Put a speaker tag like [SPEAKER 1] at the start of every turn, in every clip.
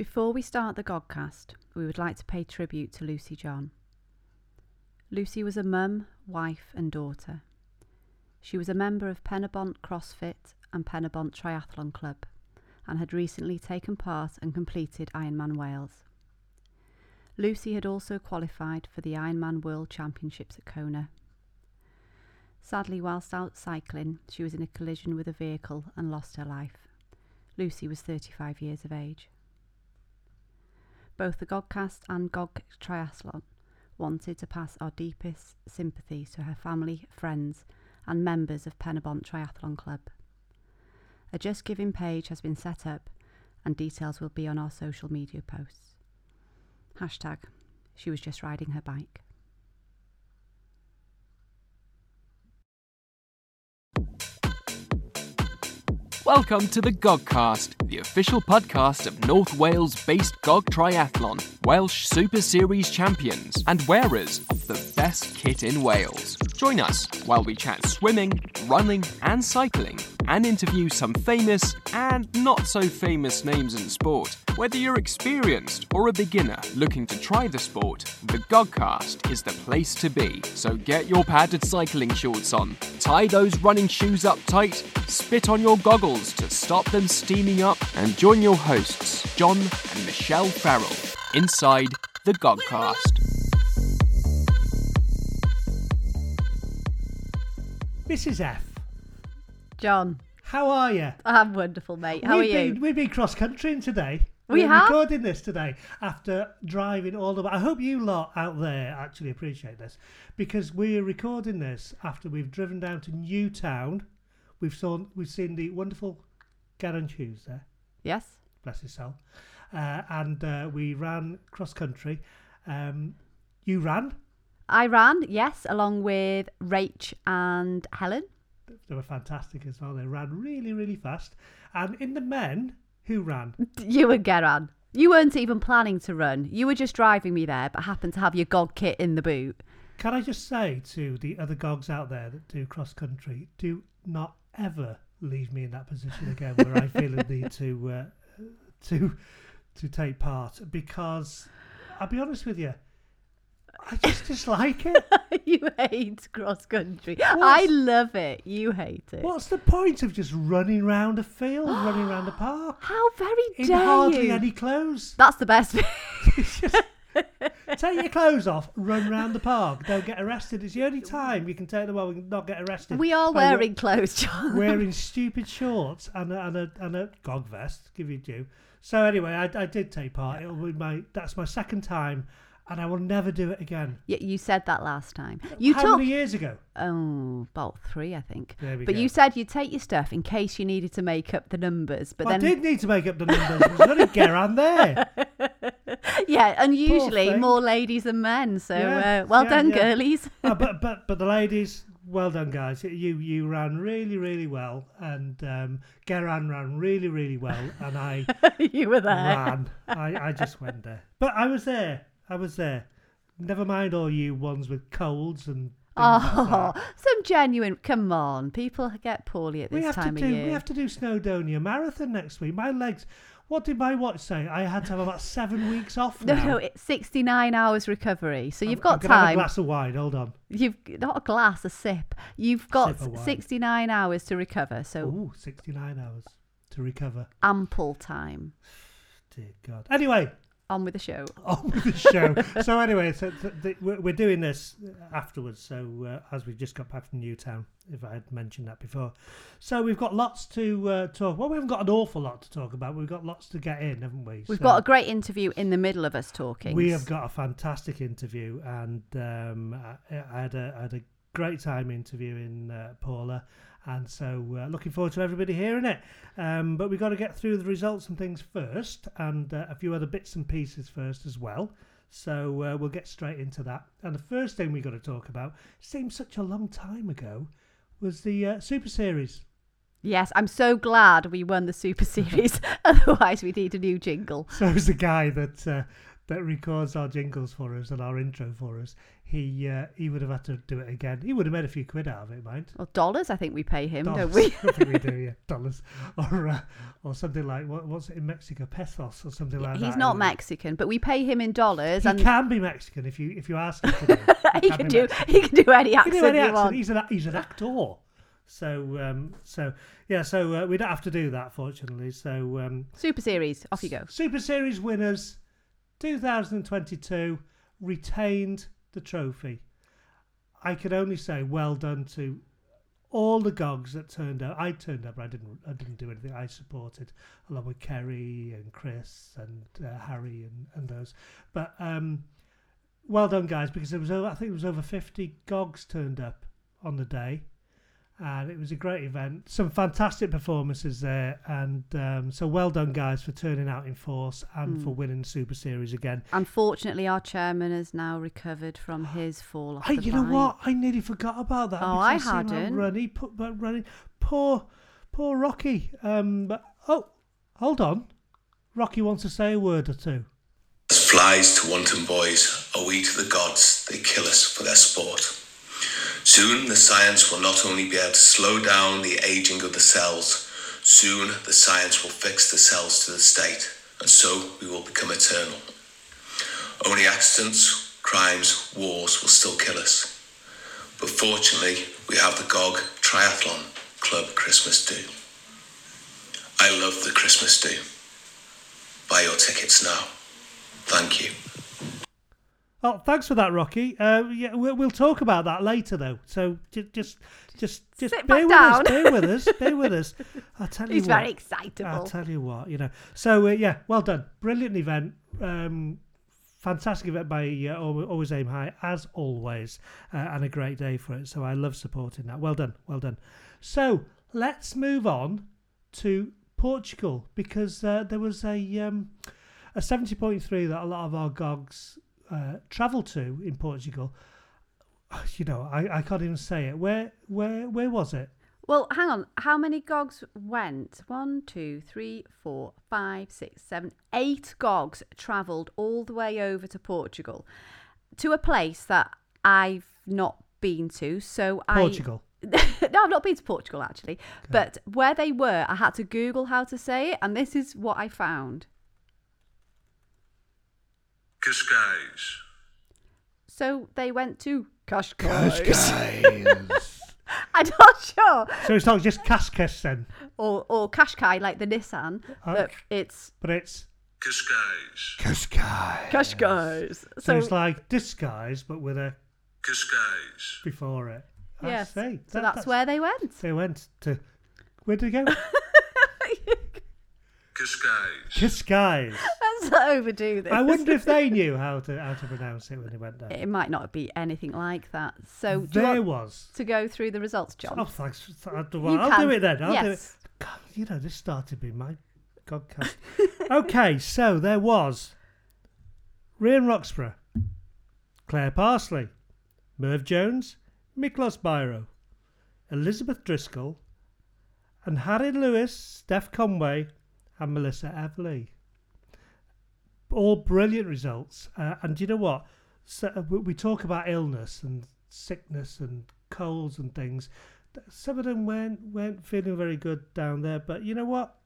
[SPEAKER 1] Before we start the Gogcast, we would like to pay tribute to Lucy John. Lucy was a mum, wife, and daughter. She was a member of Penybont CrossFit and Penybont Triathlon Club and had recently taken part and completed Ironman Wales. Lucy had also qualified for the Ironman World Championships at Kona. Sadly, whilst out cycling, she was in a collision with a vehicle and lost her life. Lucy was 35 years of age. Both the Gogcast and GOG Triathlon wanted to pass our deepest sympathies to her family, friends, and members of Penybont Triathlon Club. A Just Giving page has been set up, and details will be on our social media posts. Hashtag, she was just riding her bike.
[SPEAKER 2] Welcome to the Gogcast, the official podcast of North Wales based Gog Triathlon, Welsh Super Series champions, and wearers of the best kit in Wales. Join us while we chat swimming, running, and cycling, and interview some famous and not so famous names in sport. Whether you're experienced or a beginner looking to try the sport, the Gogcast is the place to be. So get your padded cycling shorts on, tie those running shoes up tight, spit on your goggles to stop them steaming up, and join your hosts, John and Michelle Farrell, inside the Gogcast.
[SPEAKER 3] Mrs. F,
[SPEAKER 1] John,
[SPEAKER 3] how are you?
[SPEAKER 1] I'm wonderful, mate. How
[SPEAKER 3] we've
[SPEAKER 1] are you?
[SPEAKER 3] Been, we've been cross countrying today.
[SPEAKER 1] We
[SPEAKER 3] We're
[SPEAKER 1] have?
[SPEAKER 3] recording this today after driving all the way. I hope you lot out there actually appreciate this because we're recording this after we've driven down to Newtown. We've saw we've seen the wonderful Garen Hughes there,
[SPEAKER 1] Yes?
[SPEAKER 3] bless his soul, uh, and uh, we ran cross country. Um, you ran.
[SPEAKER 1] I ran, yes, along with Rach and Helen.
[SPEAKER 3] They were fantastic as well. They ran really, really fast. And in the men, who ran?
[SPEAKER 1] You and Geran. You weren't even planning to run. You were just driving me there, but happened to have your GOG kit in the boot.
[SPEAKER 3] Can I just say to the other gogs out there that do cross country, do not ever leave me in that position again where I feel a need to uh, to to take part because I'll be honest with you, I just dislike it.
[SPEAKER 1] you hate cross country. I love it. You hate it.
[SPEAKER 3] What's the point of just running round a field, running round a park
[SPEAKER 1] How very
[SPEAKER 3] in
[SPEAKER 1] dare
[SPEAKER 3] hardly
[SPEAKER 1] you?
[SPEAKER 3] any clothes?
[SPEAKER 1] That's the best.
[SPEAKER 3] It's just- take your clothes off, run round the park. Don't get arrested. It's the only time you can take them off and not get arrested.
[SPEAKER 1] we are
[SPEAKER 3] by
[SPEAKER 1] wearing clothes, John.
[SPEAKER 3] wearing stupid shorts and a, and a, and a gog vest. Give you due. So anyway, I, I did take part. It'll be my that's my second time, and I will never do it again.
[SPEAKER 1] Y- you said that last time. You
[SPEAKER 3] How
[SPEAKER 1] took
[SPEAKER 3] many years ago?
[SPEAKER 1] oh about three, I think.
[SPEAKER 3] There we
[SPEAKER 1] But
[SPEAKER 3] go.
[SPEAKER 1] you said you'd take your stuff in case you needed to make up the numbers. But
[SPEAKER 3] I
[SPEAKER 1] then, I
[SPEAKER 3] did need to make up the numbers. There's only Geran there.
[SPEAKER 1] yeah, and usually more ladies than men. So
[SPEAKER 3] Yeah,
[SPEAKER 1] uh, well
[SPEAKER 3] yeah,
[SPEAKER 1] done,
[SPEAKER 3] yeah.
[SPEAKER 1] girlies.
[SPEAKER 3] Uh, but but but the ladies, well done, guys. You you ran really really well, and um, Geran ran really really well, and I
[SPEAKER 1] you were there.
[SPEAKER 3] ran. I I just went there, but I was there. I was there. Never mind all you ones with colds and. things like
[SPEAKER 1] Oh, some genuine. Come on, people get poorly at
[SPEAKER 3] we
[SPEAKER 1] this
[SPEAKER 3] have
[SPEAKER 1] time
[SPEAKER 3] to do
[SPEAKER 1] of year.
[SPEAKER 3] we have to do Snowdonia Marathon next week. My legs. What did my watch say? I had to have about seven weeks off
[SPEAKER 1] no,
[SPEAKER 3] now.
[SPEAKER 1] no, it's 69 hours recovery. So you've
[SPEAKER 3] I'm
[SPEAKER 1] got
[SPEAKER 3] gonna Have a glass of wine. Hold on.
[SPEAKER 1] You've not a glass, a sip. You've got
[SPEAKER 3] Sip
[SPEAKER 1] 69 hours to recover. So
[SPEAKER 3] Ooh, 69 hours to recover.
[SPEAKER 1] ample time.
[SPEAKER 3] Dear God. Anyway,
[SPEAKER 1] On with the show.
[SPEAKER 3] on with the show. so anyway, so th- th- we're doing this afterwards. So uh, as we've just got back from Newtown, if I had mentioned that before, so we've got lots to uh, talk. Well, we haven't got an awful lot to talk about. We've got lots to get in, haven't we?
[SPEAKER 1] We've
[SPEAKER 3] So
[SPEAKER 1] got a great interview in the middle of us talking.
[SPEAKER 3] We have got a fantastic interview, and um, I, I had a I had a great time interviewing uh, Paula. And so, uh, looking forward to everybody hearing it. Um, but we've got to get through the results and things first, and uh, a few other bits and pieces first as well. So uh, we'll get straight into that. And the first thing we've got to talk about seems such a long time ago was the uh, Super Series.
[SPEAKER 1] Yes, I'm so glad we won the Super Series. Otherwise, we'd need a new jingle.
[SPEAKER 3] So it was the guy that uh, that records our jingles for us and our intro for us, he uh, he would have had to do it again. He would have made a few quid out of it, mind.
[SPEAKER 1] Well, dollars, I think we pay him,
[SPEAKER 3] Dollars.
[SPEAKER 1] don't we?
[SPEAKER 3] I think we do, yeah, dollars, or uh, or something like what, what's it in Mexico, pesos, or something like that.
[SPEAKER 1] He's not Mexican, but we pay him in dollars,
[SPEAKER 3] He
[SPEAKER 1] and
[SPEAKER 3] can be Mexican if you if you ask him to.
[SPEAKER 1] He
[SPEAKER 3] can
[SPEAKER 1] can do
[SPEAKER 3] Mexican.
[SPEAKER 1] he can do any
[SPEAKER 3] He can
[SPEAKER 1] accent
[SPEAKER 3] do any
[SPEAKER 1] he
[SPEAKER 3] accent. He's an he's an actor. So um so yeah so uh, we don't have to do that fortunately. So um
[SPEAKER 1] Super series, off you go.
[SPEAKER 3] Super Series winners 2022 retained the trophy. I can only say well done to all the gogs that turned up. I turned up. but I didn't. I didn't do anything. I supported along with Kerry and Chris and uh, Harry and, and those. But um, well done, guys, because there was over, I think it was over 50 gogs turned up on the day. And it was a great event. Some fantastic performances there. And um, so well done, guys, for turning out in force and
[SPEAKER 1] Hmm.
[SPEAKER 3] for winning the Super Series again.
[SPEAKER 1] Unfortunately, our chairman has now recovered from his fall off
[SPEAKER 3] Hey,
[SPEAKER 1] the
[SPEAKER 3] you know what? I nearly forgot about that.
[SPEAKER 1] Oh, I hadn't.
[SPEAKER 3] Runny, put, but running. Poor, poor Rocky. Um, but oh, hold on. Rocky wants to say a word or two.
[SPEAKER 4] As flies to wanton boys, are we to the gods, they kill us for their sport. Soon the science will not only be able to slow down the aging of the cells, soon the science will fix the cells to the state, and so we will become eternal. Only accidents, crimes, wars will still kill us. But fortunately, we have the GOG Triathlon Club Christmas Do. I love the Christmas Do. Buy your tickets now. Thank you.
[SPEAKER 3] Oh, thanks for that, Rocky. Uh, yeah, we'll, we'll talk about that later, though. So j- just, just, just
[SPEAKER 1] Sit
[SPEAKER 3] bear with
[SPEAKER 1] down.
[SPEAKER 3] us. Bear with us. Bear with us. I tell you
[SPEAKER 1] He's
[SPEAKER 3] what.
[SPEAKER 1] very
[SPEAKER 3] I
[SPEAKER 1] excitable.
[SPEAKER 3] tell you what. You know. So uh, yeah, well done. Brilliant event. Um, fantastic event by uh, Always Aim High, as always, uh, and a great day for it. So I love supporting that. Well done. Well done. So let's move on to Portugal because uh, there was a um, a seventy point three that a lot of our gogs uh, travel to in Portugal. You know, I, I can't even say it. Where where where was it?
[SPEAKER 1] Well, hang on. How many gogs went? One, two, three, four, five, six, seven, eight gogs travelled all the way over to Portugal to a place that I've not been to. So I
[SPEAKER 3] Portugal.
[SPEAKER 1] I. no, I've not been to Portugal actually. But where they were, I had to Google how to say it, and this is what I found.
[SPEAKER 5] Cascais.
[SPEAKER 1] So they went to Cascais.
[SPEAKER 3] Cascais.
[SPEAKER 1] I'm not sure.
[SPEAKER 3] so it's not just Cascais then,
[SPEAKER 1] Or or Qashqai like the Nissan,
[SPEAKER 3] Oh.
[SPEAKER 1] but it's
[SPEAKER 3] but it's
[SPEAKER 5] Cascais.
[SPEAKER 3] Cascais.
[SPEAKER 1] Qashqais.
[SPEAKER 3] So,
[SPEAKER 1] So,
[SPEAKER 3] it's like disguise, but with a
[SPEAKER 5] Cascais.
[SPEAKER 3] before it. I
[SPEAKER 1] yes.
[SPEAKER 3] see.
[SPEAKER 1] So
[SPEAKER 3] That-
[SPEAKER 1] that's, where they went.
[SPEAKER 3] they went to. Where did they go?
[SPEAKER 5] Cascais.
[SPEAKER 3] Cascais.
[SPEAKER 1] Let's not overdo this.
[SPEAKER 3] I wonder if they knew how to how to pronounce it when they went there.
[SPEAKER 1] It might not be anything like that. So do
[SPEAKER 3] there
[SPEAKER 1] you want
[SPEAKER 3] was.
[SPEAKER 1] to go through the results, John?
[SPEAKER 3] Oh, thanks. Uh, I'll do, I'll
[SPEAKER 1] can.
[SPEAKER 3] do it then. I'll do it. God, you know, this started being my gogcast. okay, so there was Rhian Roxburgh, Claire Parsley, Merv Jones, Miklos Byro, Elizabeth Driscoll, and Harry Lewis, Steph Conway, and Melissa Everly. All brilliant results. Uh, and you know what? So, uh, we- talk about illness and sickness and colds and things. Some of them weren't weren't feeling very good down there, but you know what?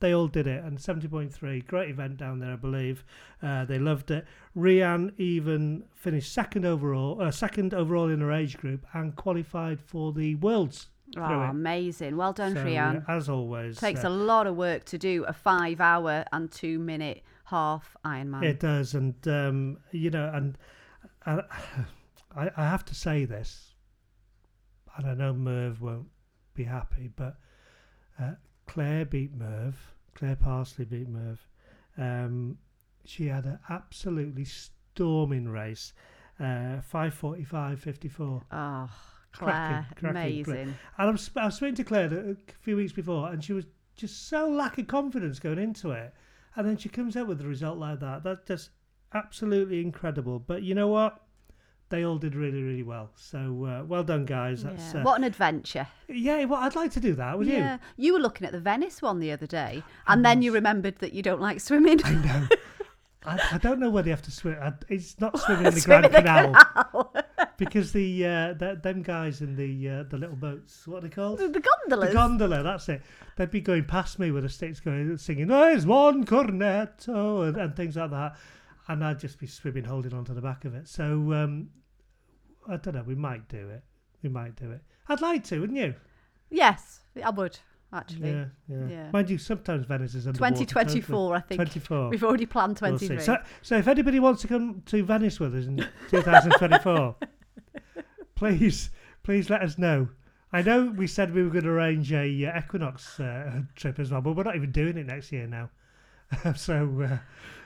[SPEAKER 3] They all did it, and seventy point three, great event down there, I believe. Uh, they loved it. Rhian even finished second overall, uh, second overall in her age group, and qualified for the worlds.
[SPEAKER 1] Oh, amazing. Well done,
[SPEAKER 3] So, Rhian. as always,
[SPEAKER 1] Takes
[SPEAKER 3] uh,
[SPEAKER 1] a lot of work to do a five hour and two minute half Ironman.
[SPEAKER 3] It does, and um, you know, and uh, I, I have to say this, and I know Merv won't be happy, but uh, Claire beat Merv. Claire Parsley beat Merv. Um, she had an absolutely storming race, uh, five forty five fifty four.
[SPEAKER 1] oh,
[SPEAKER 3] Cracking,
[SPEAKER 1] Claire.
[SPEAKER 3] cracking, Claire.
[SPEAKER 1] amazing.
[SPEAKER 3] And I was, I was speaking to Claire a few weeks before, and she was just so lack of confidence going into it. And then she comes out with a result like that. That's just absolutely incredible. But you know what? They all did really, really well. So uh, well done, guys. That's
[SPEAKER 1] Yeah.
[SPEAKER 3] uh,
[SPEAKER 1] What an adventure.
[SPEAKER 3] yeah. Well, I'd like to do that. Would
[SPEAKER 1] yeah. You were looking at the Venice one the other day, and then you remembered that you don't like swimming.
[SPEAKER 3] I know. I, I don't know whether you have to swim. I, it's not swimming in the Grand
[SPEAKER 1] in the
[SPEAKER 3] Canal,
[SPEAKER 1] canal.
[SPEAKER 3] because the uh, the, them guys in the uh, the little boats. What are they called?
[SPEAKER 1] the
[SPEAKER 3] The
[SPEAKER 1] gondolas.
[SPEAKER 3] The gondola, that's it. They'd be going past me with the sticks going, singing, there's one cornetto, and, and things like that. And I'd just be swimming, holding onto the back of it. So, um, I don't know, we might do it. We might do it. I'd like to, wouldn't you?
[SPEAKER 1] yes, I would actually.
[SPEAKER 3] Yeah, yeah.
[SPEAKER 1] Yeah.
[SPEAKER 3] Mind you, sometimes Venice is underwater.
[SPEAKER 1] 2024, I think.
[SPEAKER 3] 24.
[SPEAKER 1] We've already planned
[SPEAKER 3] We'll
[SPEAKER 1] 23.
[SPEAKER 3] So, so if anybody wants to come to Venice with us in 2024, please, please let us know. I know we said we were going to arrange a uh, Equinox uh, trip as well, but we're not even doing it next year now. so, uh,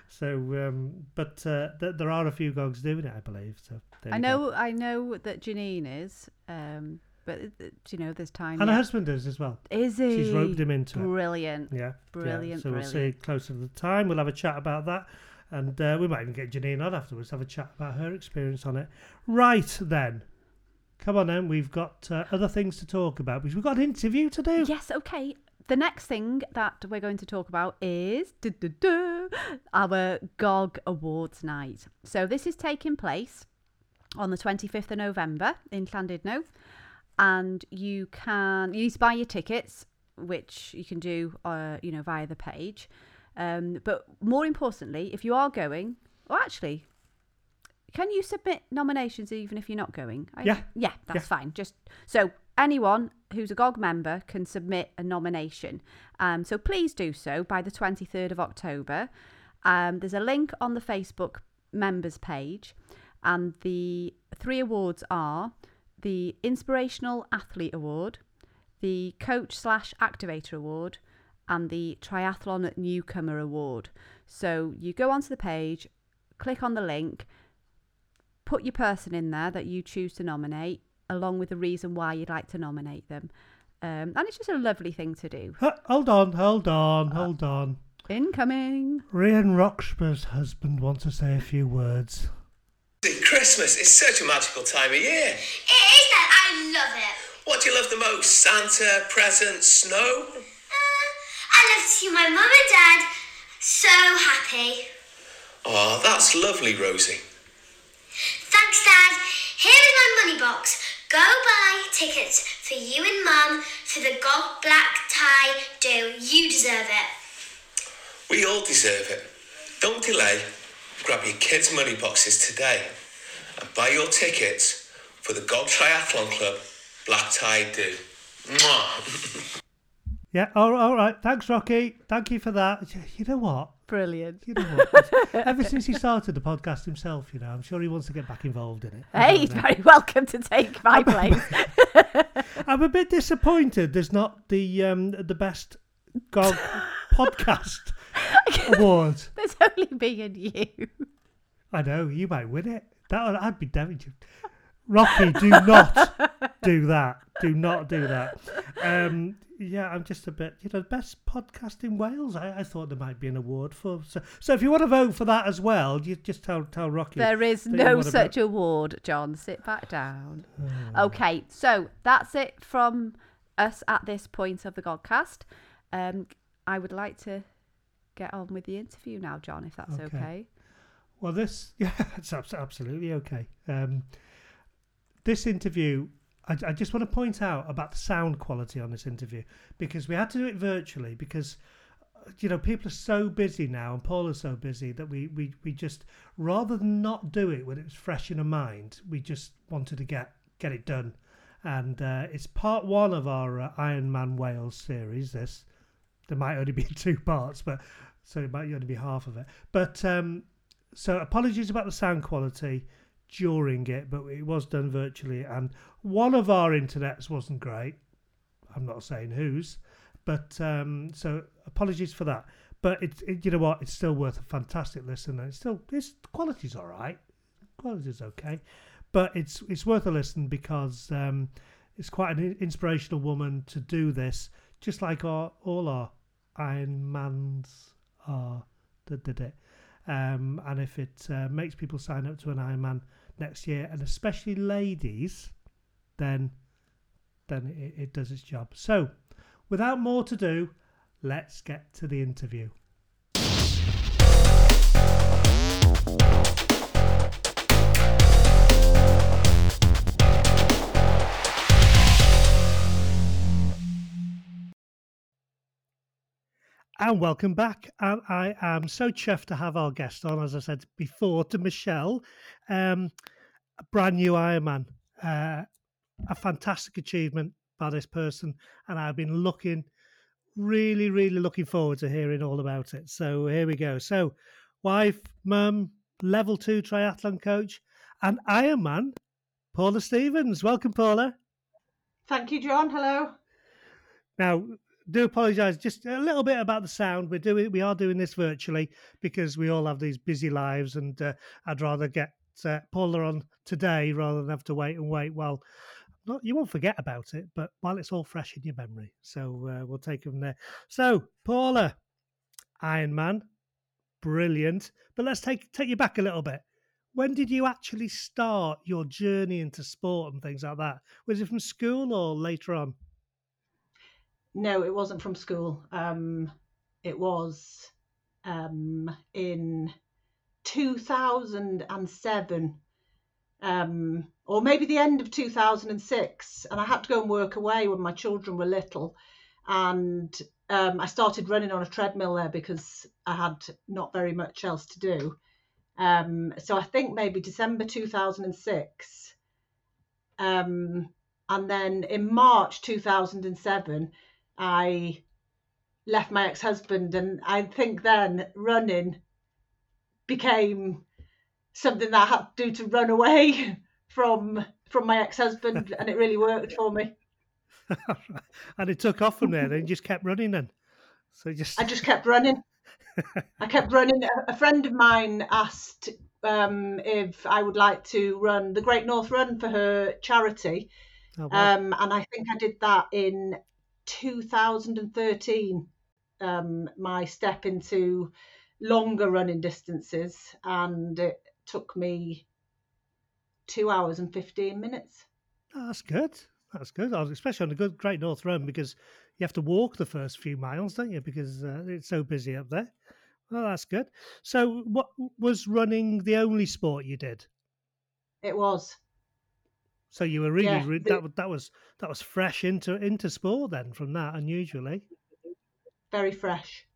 [SPEAKER 3] so, um, but uh, th- there are a few gogs doing it, I believe. So
[SPEAKER 1] I
[SPEAKER 3] you go.
[SPEAKER 1] know, I know that Janine is, um, but uh, you know, there's time.
[SPEAKER 3] and her husband is as well.
[SPEAKER 1] Is he?
[SPEAKER 3] She's roped him into it.
[SPEAKER 1] Brilliant.
[SPEAKER 3] Yeah, yeah.
[SPEAKER 1] Brilliant,
[SPEAKER 3] So we'll see closer to the time. We'll have a chat about that, and uh, we might even get Janine on afterwards. Have a chat about her experience on it. Right then, come on then. We've got uh, other things to talk about because we've got an interview to do.
[SPEAKER 1] Yes, okay. The next thing that we're going to talk about is duh, duh, duh, our GOG Awards night. So this is taking place on the 25th of November in Llandudno. And you can you need to buy your tickets, which you can do uh, you know, via the page. Um, but more importantly, if you are going, well actually, can you submit nominations even if you're not going? I-
[SPEAKER 3] Yeah.
[SPEAKER 1] Yeah, that's fine. Just so anyone who's a GOG member can submit a nomination. Um, so please do so by the 23rd of October. Um, there's a link on the Facebook members page, and the three awards are the Inspirational Athlete Award, the Coach slash Activator Award, and the Triathlon Newcomer Award. So you go onto the page, click on the link, put your person in there that you choose to nominate, along with the reason why you'd like to nominate them. Um, and it's just a lovely thing to do.
[SPEAKER 3] Hold on, hold on, hold on.
[SPEAKER 1] Incoming.
[SPEAKER 3] Rhian Roxburgh's husband wants to say a few words.
[SPEAKER 4] Christmas is such a magical time of year.
[SPEAKER 6] It is that I love it.
[SPEAKER 4] What do you love the most? Santa, presents, snow?
[SPEAKER 6] Uh, I love to see my mum and dad so happy.
[SPEAKER 4] Oh, that's lovely, Rosie.
[SPEAKER 6] Thanks, Dad. Here is my money box. Go buy tickets for you and Mum for the GOG Black Tie Do. You deserve it.
[SPEAKER 4] We all deserve it. Don't delay. Grab your kids' money boxes today and buy your tickets for the GOG Triathlon Club Black Tie Do. Mwah.
[SPEAKER 3] Yeah, all, all right. Thanks, Rocky. Thank you for that. You know what?
[SPEAKER 1] Brilliant.
[SPEAKER 3] You know what? Ever since he started the podcast himself, you know, I'm sure he wants to get back involved in it.
[SPEAKER 1] Hey, he's very welcome to take my place.
[SPEAKER 3] I'm a bit disappointed. There's not the um, the best GOG podcast award.
[SPEAKER 1] There's only me and you.
[SPEAKER 3] I know you might win it. That I'd be devastated. Rocky, do not do that. Do not do that. Um, yeah, I'm just a bit, you know, the best podcast in Wales. I, I thought there might be an award for. So, so if you want to vote for that as well, you just tell tell Rocky.
[SPEAKER 1] There is no such
[SPEAKER 3] vote-
[SPEAKER 1] award, John. Sit back down.
[SPEAKER 3] Oh.
[SPEAKER 1] Okay, so that's it from us at this point of the Gogcast. Um, I would like to get on with the interview now, John, if that's
[SPEAKER 3] Okay.
[SPEAKER 1] okay.
[SPEAKER 3] Well, this, yeah, it's absolutely okay. Um, this interview, I, I just want to point out about the sound quality on this interview because we had to do it virtually because, uh, you know, people are so busy now and Paul is so busy that we, we, we just, rather than not do it when it was fresh in our mind, we just wanted to get, get it done. And uh, it's part one of our uh, Ironman Wales series. This there might only be two parts, but so it might only be half of it. But um, so apologies about the sound quality during it, but it was done virtually, and one of our internets wasn't great. I'm not saying whose, but um, so apologies for that. But it's it, you know what, it's still worth a fantastic listen, and it's still its quality's all right, quality's okay, but it's it's worth a listen because um, it's quite an inspirational woman to do this, just like our all our Iron Mans are that did it. Um, and if it uh, makes people sign up to an Ironman next year, and especially ladies, then then it, it does its job. So, without more to do, let's get to the interview. And welcome back. And I am so chuffed to have our guest on, as I said before, to Michelle, um, a brand new Ironman. Uh, a fantastic achievement by this person. And I've been looking, really, really looking forward to hearing all about it. So here we go. So, wife, mum, level two triathlon coach, and Ironman, Paula Stevens. Welcome, Paula.
[SPEAKER 7] Thank you, John. Hello.
[SPEAKER 3] Now, do apologise just a little bit about the sound. We're doing we are doing this virtually because we all have these busy lives, and uh, I'd rather get uh, Paula on today rather than have to wait and wait. Well, not you won't forget about it, but while it's all fresh in your memory, so uh, we'll take from there. So, Paula, Iron Man, brilliant. But let's take take you back a little bit. When did you actually start your journey into sport and things like that? Was it from school or later on?
[SPEAKER 7] No, it wasn't from school. Um, it was um, in 2007, um, or maybe the end of 2006. And I had to go and work away when my children were little. And um, I started running on a treadmill there because I had not very much else to do. Um, so I think maybe December 2006. Um, and then in March 2007, I left my ex husband, and I think then running became something that I had to do to run away from from my ex husband, and it really worked for me.
[SPEAKER 3] and it took off from there. Then you just kept running. Then, so just
[SPEAKER 7] I just kept running. I kept running. A friend of mine asked um, if I would like to run the Great North Run for her charity,
[SPEAKER 3] oh, wow.
[SPEAKER 7] um, and I think I did that in 2013. Um, my step into longer running distances, and it took me two hours and 15 minutes.
[SPEAKER 3] That's good. That's good, especially on a good Great North Run because you have to walk the first few miles, don't you? Because uh, it's so busy up there. Well, that's good. So, what was running the only sport you did?
[SPEAKER 7] It was.
[SPEAKER 3] So you were really
[SPEAKER 7] Yeah, the-
[SPEAKER 3] that that was that was fresh into into sport then from that unusually.
[SPEAKER 7] very fresh.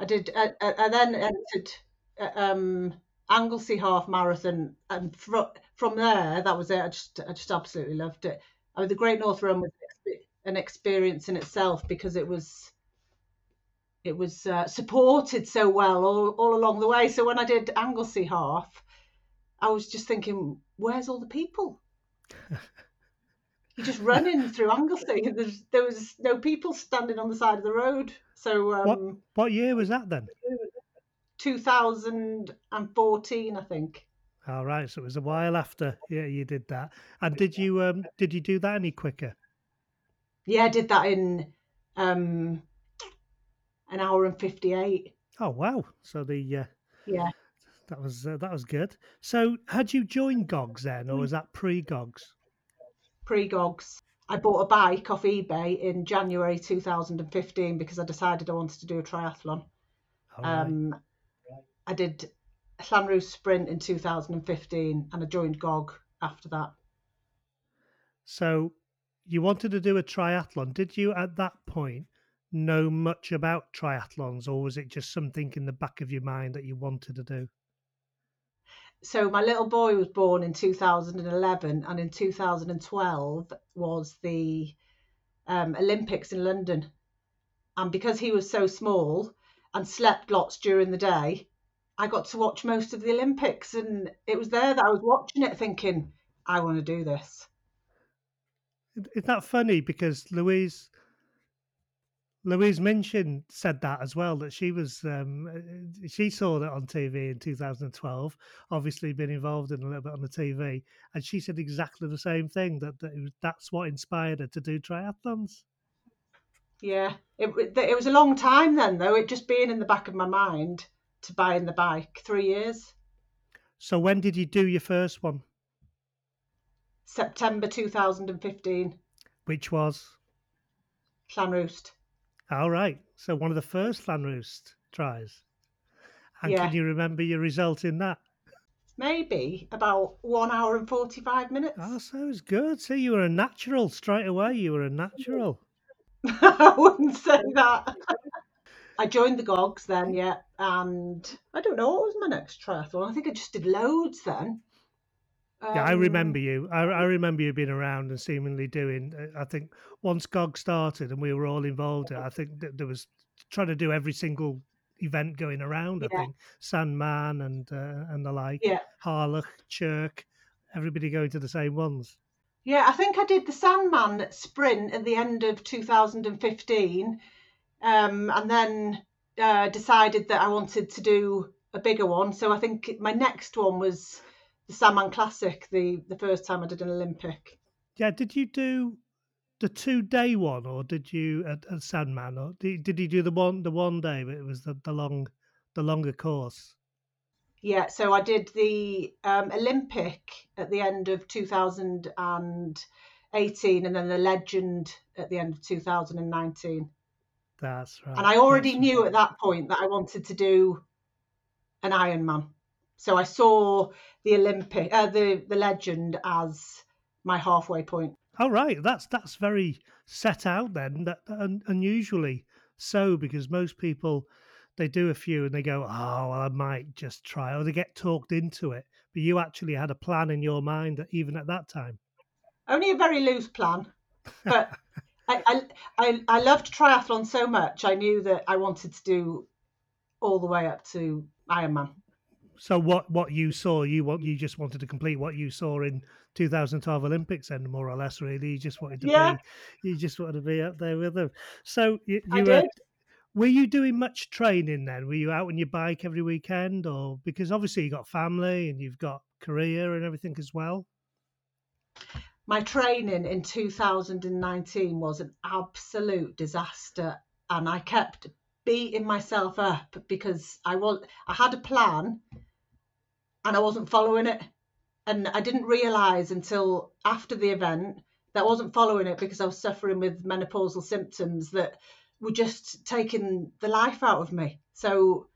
[SPEAKER 7] I did. I, I, I then entered uh, um, Anglesey half marathon, and fro- from there, that was it. I just, I just absolutely loved it. I mean, the Great North Run was an an experience in itself because it was, it was uh, supported so well all, all along the way. So when I did Anglesey half, I was just thinking, where's all the people? You're just running through Anglesey. There's, there was no people standing on the side of the road. So um,
[SPEAKER 3] What what year was that then?
[SPEAKER 7] 2014, I think.
[SPEAKER 3] All right, so it was a while after. Yeah, you did that. And did you um did you do that any quicker?
[SPEAKER 7] Yeah, I did that in um, an hour and 58.
[SPEAKER 3] Oh wow! So the uh,
[SPEAKER 7] Yeah.
[SPEAKER 3] That was uh, that was good. So had you joined Gogs then, or was that pre Gogs?
[SPEAKER 7] pre gogs. I bought a bike off eBay in January 2015 because I decided I wanted to do a triathlon. Um, I did Llanrwst Sprint in 2015 and I joined GOG after that.
[SPEAKER 3] So you wanted to do a triathlon. Did you at that point know much about triathlons, or was it just something in the back of your mind that you wanted to do?
[SPEAKER 7] So my little boy was born in 2011 and in 2012 was the um, Olympics in London. And because he was so small and slept lots during the day, I got to watch most of the Olympics. And it was there that I was watching it thinking, I want to do this.
[SPEAKER 3] Isn't that funny? Because Louise Louise Minchin said that as well that she was um, uh, she saw it on TV in 2012. Obviously, been involved in a little bit on the TV, and she said exactly the same thing that, that it was, that's what inspired her to do triathlons.
[SPEAKER 7] Yeah, it, it was a long time then, though, it just being in the back of my mind to buying the bike. Three years,
[SPEAKER 3] So when did you do your first one?
[SPEAKER 7] September 2015,
[SPEAKER 3] Which was
[SPEAKER 7] Llanrwst.
[SPEAKER 3] All right. So one of the first Llanrwst tries. And
[SPEAKER 7] Yeah.
[SPEAKER 3] can you remember your result in that?
[SPEAKER 7] Maybe about one hour and 45 minutes.
[SPEAKER 3] Oh, so it was good. So you were a natural straight away. You were a natural.
[SPEAKER 7] I wouldn't say that. I joined the Gogs then, yeah, and I don't know what was my next triathlon. I think I just did loads then.
[SPEAKER 3] Yeah, I
[SPEAKER 7] Um,
[SPEAKER 3] remember you. I, I remember you being around and seemingly doing. uh, I think once GOG started and we were all involved, I think that there was trying to do every single event going around. I
[SPEAKER 7] Yeah.
[SPEAKER 3] think Sandman and uh, and the like,
[SPEAKER 7] Yeah.
[SPEAKER 3] Harlech, Chirk, everybody going to the same ones.
[SPEAKER 7] Yeah, I think I did the Sandman sprint at the end of 2015, um, and then uh, decided that I wanted to do a bigger one. So I think my next one was the Sandman Classic, the the first time I did an Olympic.
[SPEAKER 3] Yeah, did you do the two day one or did you at, at Sandman or did, did you do the one the one day? But it was the, the long the longer course.
[SPEAKER 7] Yeah, so I did the um, Olympic at the end of 2018, and then the Legend at the end of 2019.
[SPEAKER 3] That's right.
[SPEAKER 7] And I already
[SPEAKER 3] that's
[SPEAKER 7] knew
[SPEAKER 3] right.
[SPEAKER 7] at that point that I wanted to do an Ironman. So I saw the Olympic, uh, the the Legend as my halfway point.
[SPEAKER 3] Oh right, that's that's very set out then. That un, unusually so because most people they do a few and they go, oh well, I might just try, or they get talked into it. But you actually had a plan in your mind that even at that time.
[SPEAKER 7] Only a very loose plan, but I, I I I loved triathlon so much. I knew that I wanted to do all the way up to Ironman.
[SPEAKER 3] So what what you saw, you want you just wanted to complete what you saw in 2012 Olympics, and more or less, really, you just wanted to
[SPEAKER 7] Yeah.
[SPEAKER 3] be, you just wanted to be up there with them. So you,
[SPEAKER 7] I
[SPEAKER 3] you were,
[SPEAKER 7] did.
[SPEAKER 3] were you doing much training then? Were you out on your bike every weekend, or because obviously you got family and you've got career and everything as well?
[SPEAKER 7] my training in 2019 was an absolute disaster and i kept beating myself up because i was i had a plan and i wasn't following it and i didn't realize until after the event that I wasn't following it because i was suffering with menopausal symptoms that were just taking the life out of me so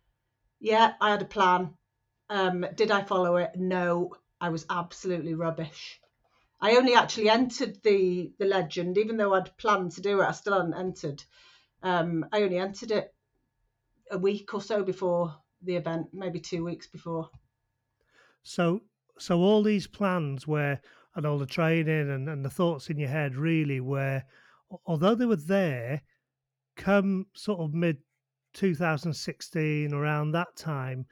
[SPEAKER 7] yeah i had a plan um did i follow it no i was absolutely rubbish I only actually entered the the legend, even though I'd planned to do it. I still hadn't entered. Um, I only entered it a week or so before the event, maybe two weeks before.
[SPEAKER 3] So so all these plans were and all the training and, and the thoughts in your head really were although they were there come sort of mid 2016 around that time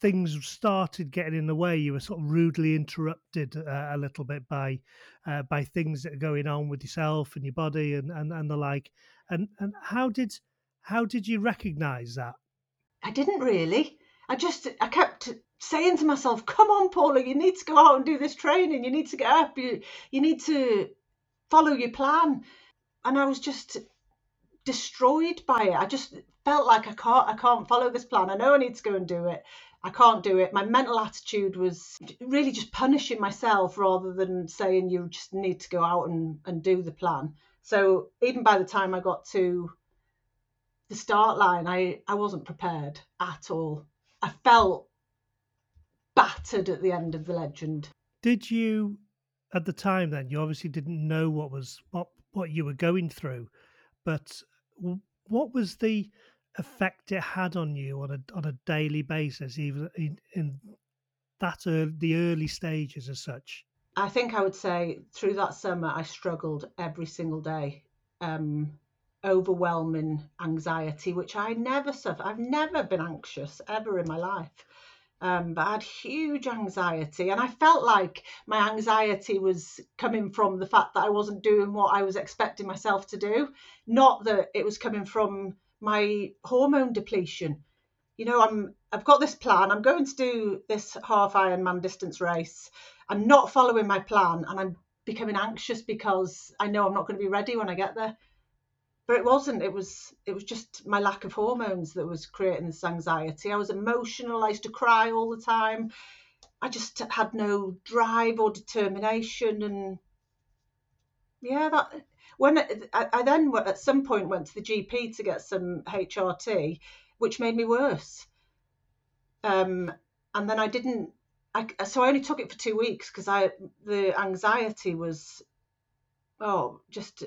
[SPEAKER 3] things started getting in the way you were sort of rudely interrupted uh, a little bit by uh, by things that are going on with yourself and your body and, and, and the like and and how did how did you recognize that
[SPEAKER 7] I didn't really. I just I kept saying to myself, "Come on, Paula, you need to go out and do this training. You need to get up. You you need to follow your plan." And I was just destroyed by it. I just felt like I can't I can't follow this plan. I know I need to go and do it. I can't do it. My mental attitude was really just punishing myself rather than saying you just need to go out and, and do the plan. So even by the time I got to the start line, I, I wasn't prepared at all. I felt battered at the end of the legend.
[SPEAKER 3] did you at the time then you obviously didn't know what was what what you were going through but what was the effect it had on you on a on a daily basis even in, in that early, the early stages as such
[SPEAKER 7] I think I would say through that summer, I struggled every single day. Um, overwhelming anxiety, which I never suffer. I've never been anxious ever in my life. Um, but I had huge anxiety, and I felt like my anxiety was coming from the fact that I wasn't doing what I was expecting myself to do, not that it was coming from my hormone depletion. You know, I'm I've got this plan. I'm going to do this half Ironman distance race. I'm not following my plan, and I'm becoming anxious because I know I'm not going to be ready when I get there but it wasn't it was it was just my lack of hormones that was creating this anxiety. I was emotional i used to cry all the time. I just had no drive or determination and yeah that when I, I then at some point went to the gp to get some hrt which made me worse. Um and then i didn't I, so i only took it for two weeks because i the anxiety was oh just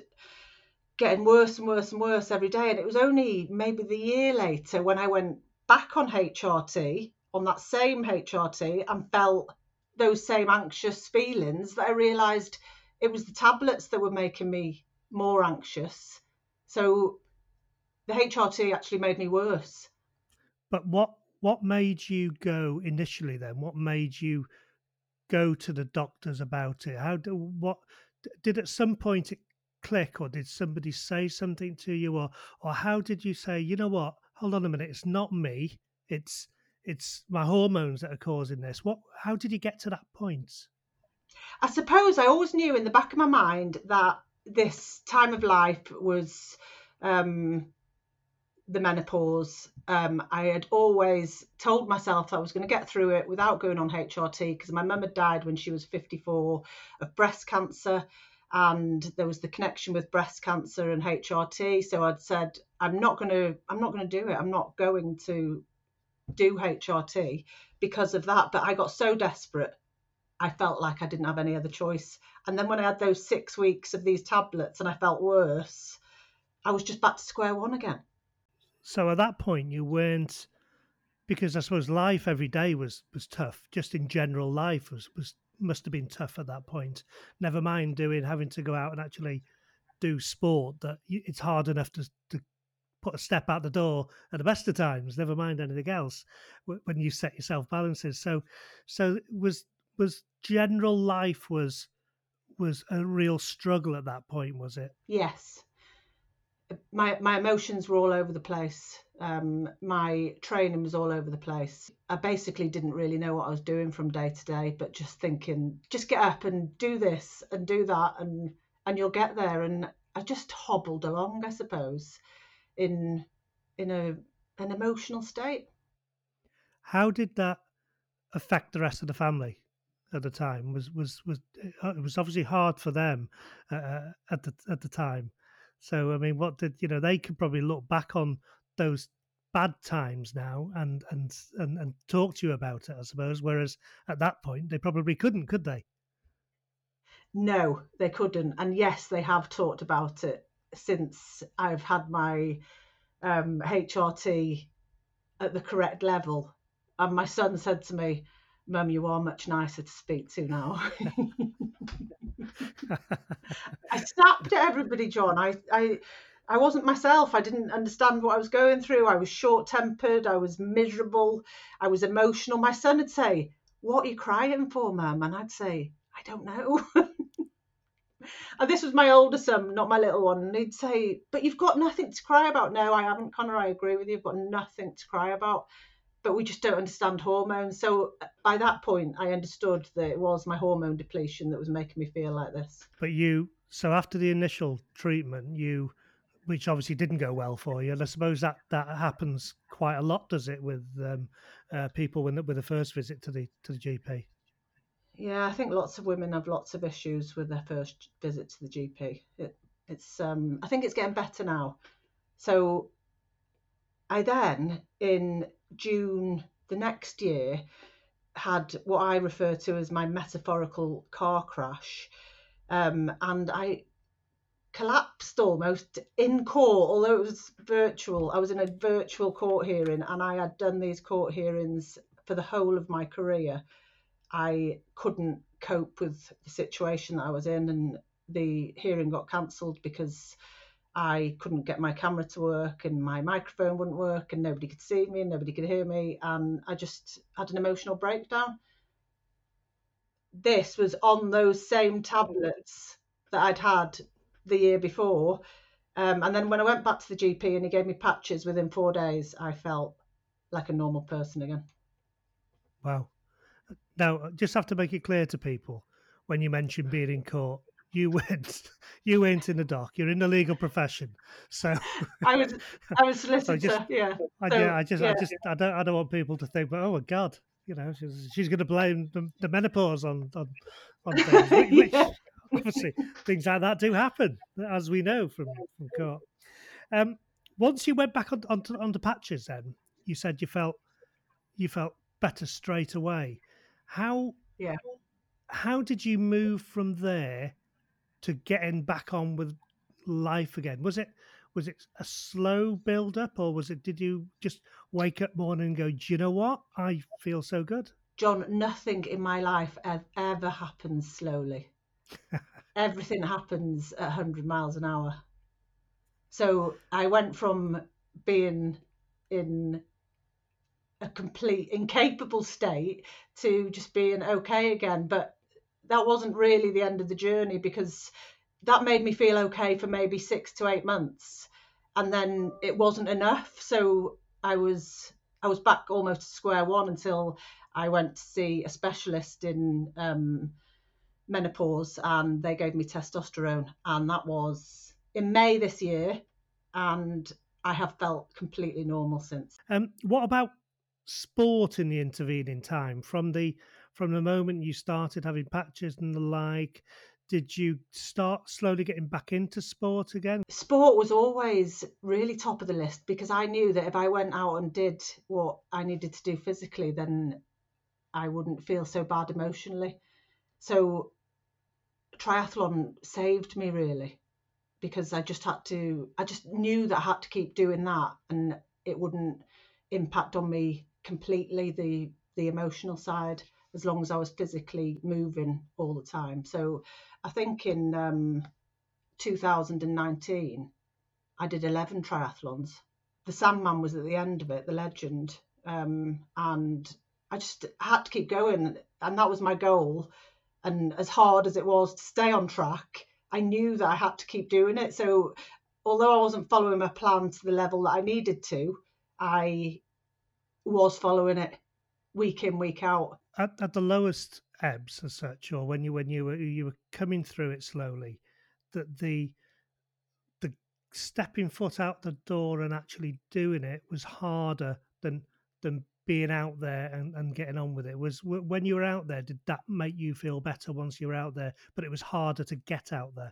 [SPEAKER 7] getting worse and worse and worse every day. And it was only maybe the year later when I went back on HRT, on that same HRT, and felt those same anxious feelings that I realised it was the tablets that were making me more anxious. So the HRT actually made me worse.
[SPEAKER 3] But what what made you go initially then? What made you go to the doctors about it? How do what did at some point it click or did somebody say something to you or or how did you say, you know what, hold on a minute, it's not me, it's it's my hormones that are causing this. What how did you get to that point?
[SPEAKER 7] I suppose I always knew in the back of my mind that this time of life was um, the menopause. Um, I had always told myself I was going to get through it without going on HRT because my mum had died when she was 54 of breast cancer and there was the connection with breast cancer and HRT. So I'd said, I'm not going to, I'm not going to do it. I'm not going to do HRT because of that. But I got so desperate, I felt like I didn't have any other choice. And then when I had those six weeks of these tablets and I felt worse, I was just back to square one again.
[SPEAKER 3] So at that point, you weren't because I suppose life every day was was tough. Just in general, life was was must have been tough at that point. Never mind doing having to go out and actually do sport that it's hard enough to, to put a step out the door at the best of times. Never mind anything else when you set yourself balances. So, so was was general life was was a real struggle at that point. Was it?
[SPEAKER 7] Yes. My my emotions were all over the place um, my training was all over the place. I basically didn't really know what I was doing from day to day, but just thinking, just get up and do this and do that, and and you'll get there. And I just hobbled along, I suppose, in in a an emotional state.
[SPEAKER 3] How did that affect the rest of the family at the time? Was was was uh, it was obviously hard for them uh, uh, at the at the time. So I mean, what did you know? They could probably look back on those bad times now and and and, and talk to you about it i suppose whereas at that point they probably couldn't could they?
[SPEAKER 7] No they couldn't and yes they have talked about it since i've had my um, hrt at the correct level and my son said to me mum you are much nicer to speak to now. I snapped at everybody john. I i I wasn't myself. I didn't understand what I was going through. I was short tempered. I was miserable. I was emotional. My son would say, What are you crying for, mum? And I'd say, I don't know. and this was my older son, not my little one. And he'd say, But you've got nothing to cry about. No, I haven't, Connor. I agree with you. You've got nothing to cry about. But we just don't understand hormones. So uh, by that point, I understood that it was my hormone depletion that was making me feel like this.
[SPEAKER 3] But you, so after the initial treatment, you which obviously didn't go well for you. And I suppose that that happens quite a lot, does it, with um, uh, people when with the first visit to the to the GP?
[SPEAKER 7] Yeah, I think lots of women have lots of issues with their first visit to the GP. It, it's um, I think it's getting better now. So I then in June the next year had what I refer to as my metaphorical car crash. Um, and I collapsed almost in court, although it was virtual. I was in a virtual court hearing and I had done these court hearings for the whole of my career. I couldn't cope with the situation that I was in, and the hearing got cancelled because I couldn't get my camera to work and my microphone wouldn't work and nobody could see me and nobody could hear me. And I just had an emotional breakdown. This was on those same tablets that I'd had the year before. Um, and then when I went back to the GP and he gave me patches within four days, I felt like a normal person again.
[SPEAKER 3] Wow. Now, just have to make it clear to people when you mention being in court, you went, you went in the dock. You're in the legal profession, so
[SPEAKER 7] I was, I was solicitor. so just, yeah.
[SPEAKER 3] I,
[SPEAKER 7] so,
[SPEAKER 3] yeah, I just, yeah. I just, I don't, I don't want people to think, but oh my god, you know, she's, she's going to blame the, the, menopause on on on things, which, yeah. Obviously things like that do happen, as we know from from court. Um, once you went back on, on, on the patches, then you said you felt you felt better straight away. How
[SPEAKER 7] yeah?
[SPEAKER 3] How did you move from there to getting back on with life again? Was it was it a slow build up, or was it? Did you just wake up morning and go, "Do you know what? I feel so good."
[SPEAKER 7] John, nothing in my life ever happens slowly. Everything happens at 100 miles an hour. So I went from being in a complete incapable state to just being okay again. But that wasn't really the end of the journey because that made me feel okay for maybe six to eight months. And then it wasn't enough. So I was I was back almost square one until I went to see a specialist in um, menopause and they gave me testosterone. And that was in May this year. And I have felt completely normal since.
[SPEAKER 3] Um, what about sport in the intervening time from the from the moment you started having patches and the like? Did you start slowly getting back into sport again?
[SPEAKER 7] Sport was always really top of the list because I knew that if I went out and did what I needed to do physically, then I wouldn't feel so bad emotionally. So triathlon saved me really because I just had to I just knew that I had to keep doing that and it wouldn't impact on me completely the the emotional side as long as I was physically moving all the time. So I think in um, 2019 I did 11 triathlons. The Sandman was at the end of it, the legend, um, and I just had to keep going, and that was my goal. And as hard as it was to stay on track, I knew that I had to keep doing it. So although I wasn't following my plan to the level that I needed to, I was following it week in, week out.
[SPEAKER 3] At, at the lowest ebbs, as such, or when you when you were you were coming through it slowly, that the the stepping foot out the door and actually doing it was harder than than being out there and, and getting on with it was when you were out there did that make you feel better once you were out there but it was harder to get out there?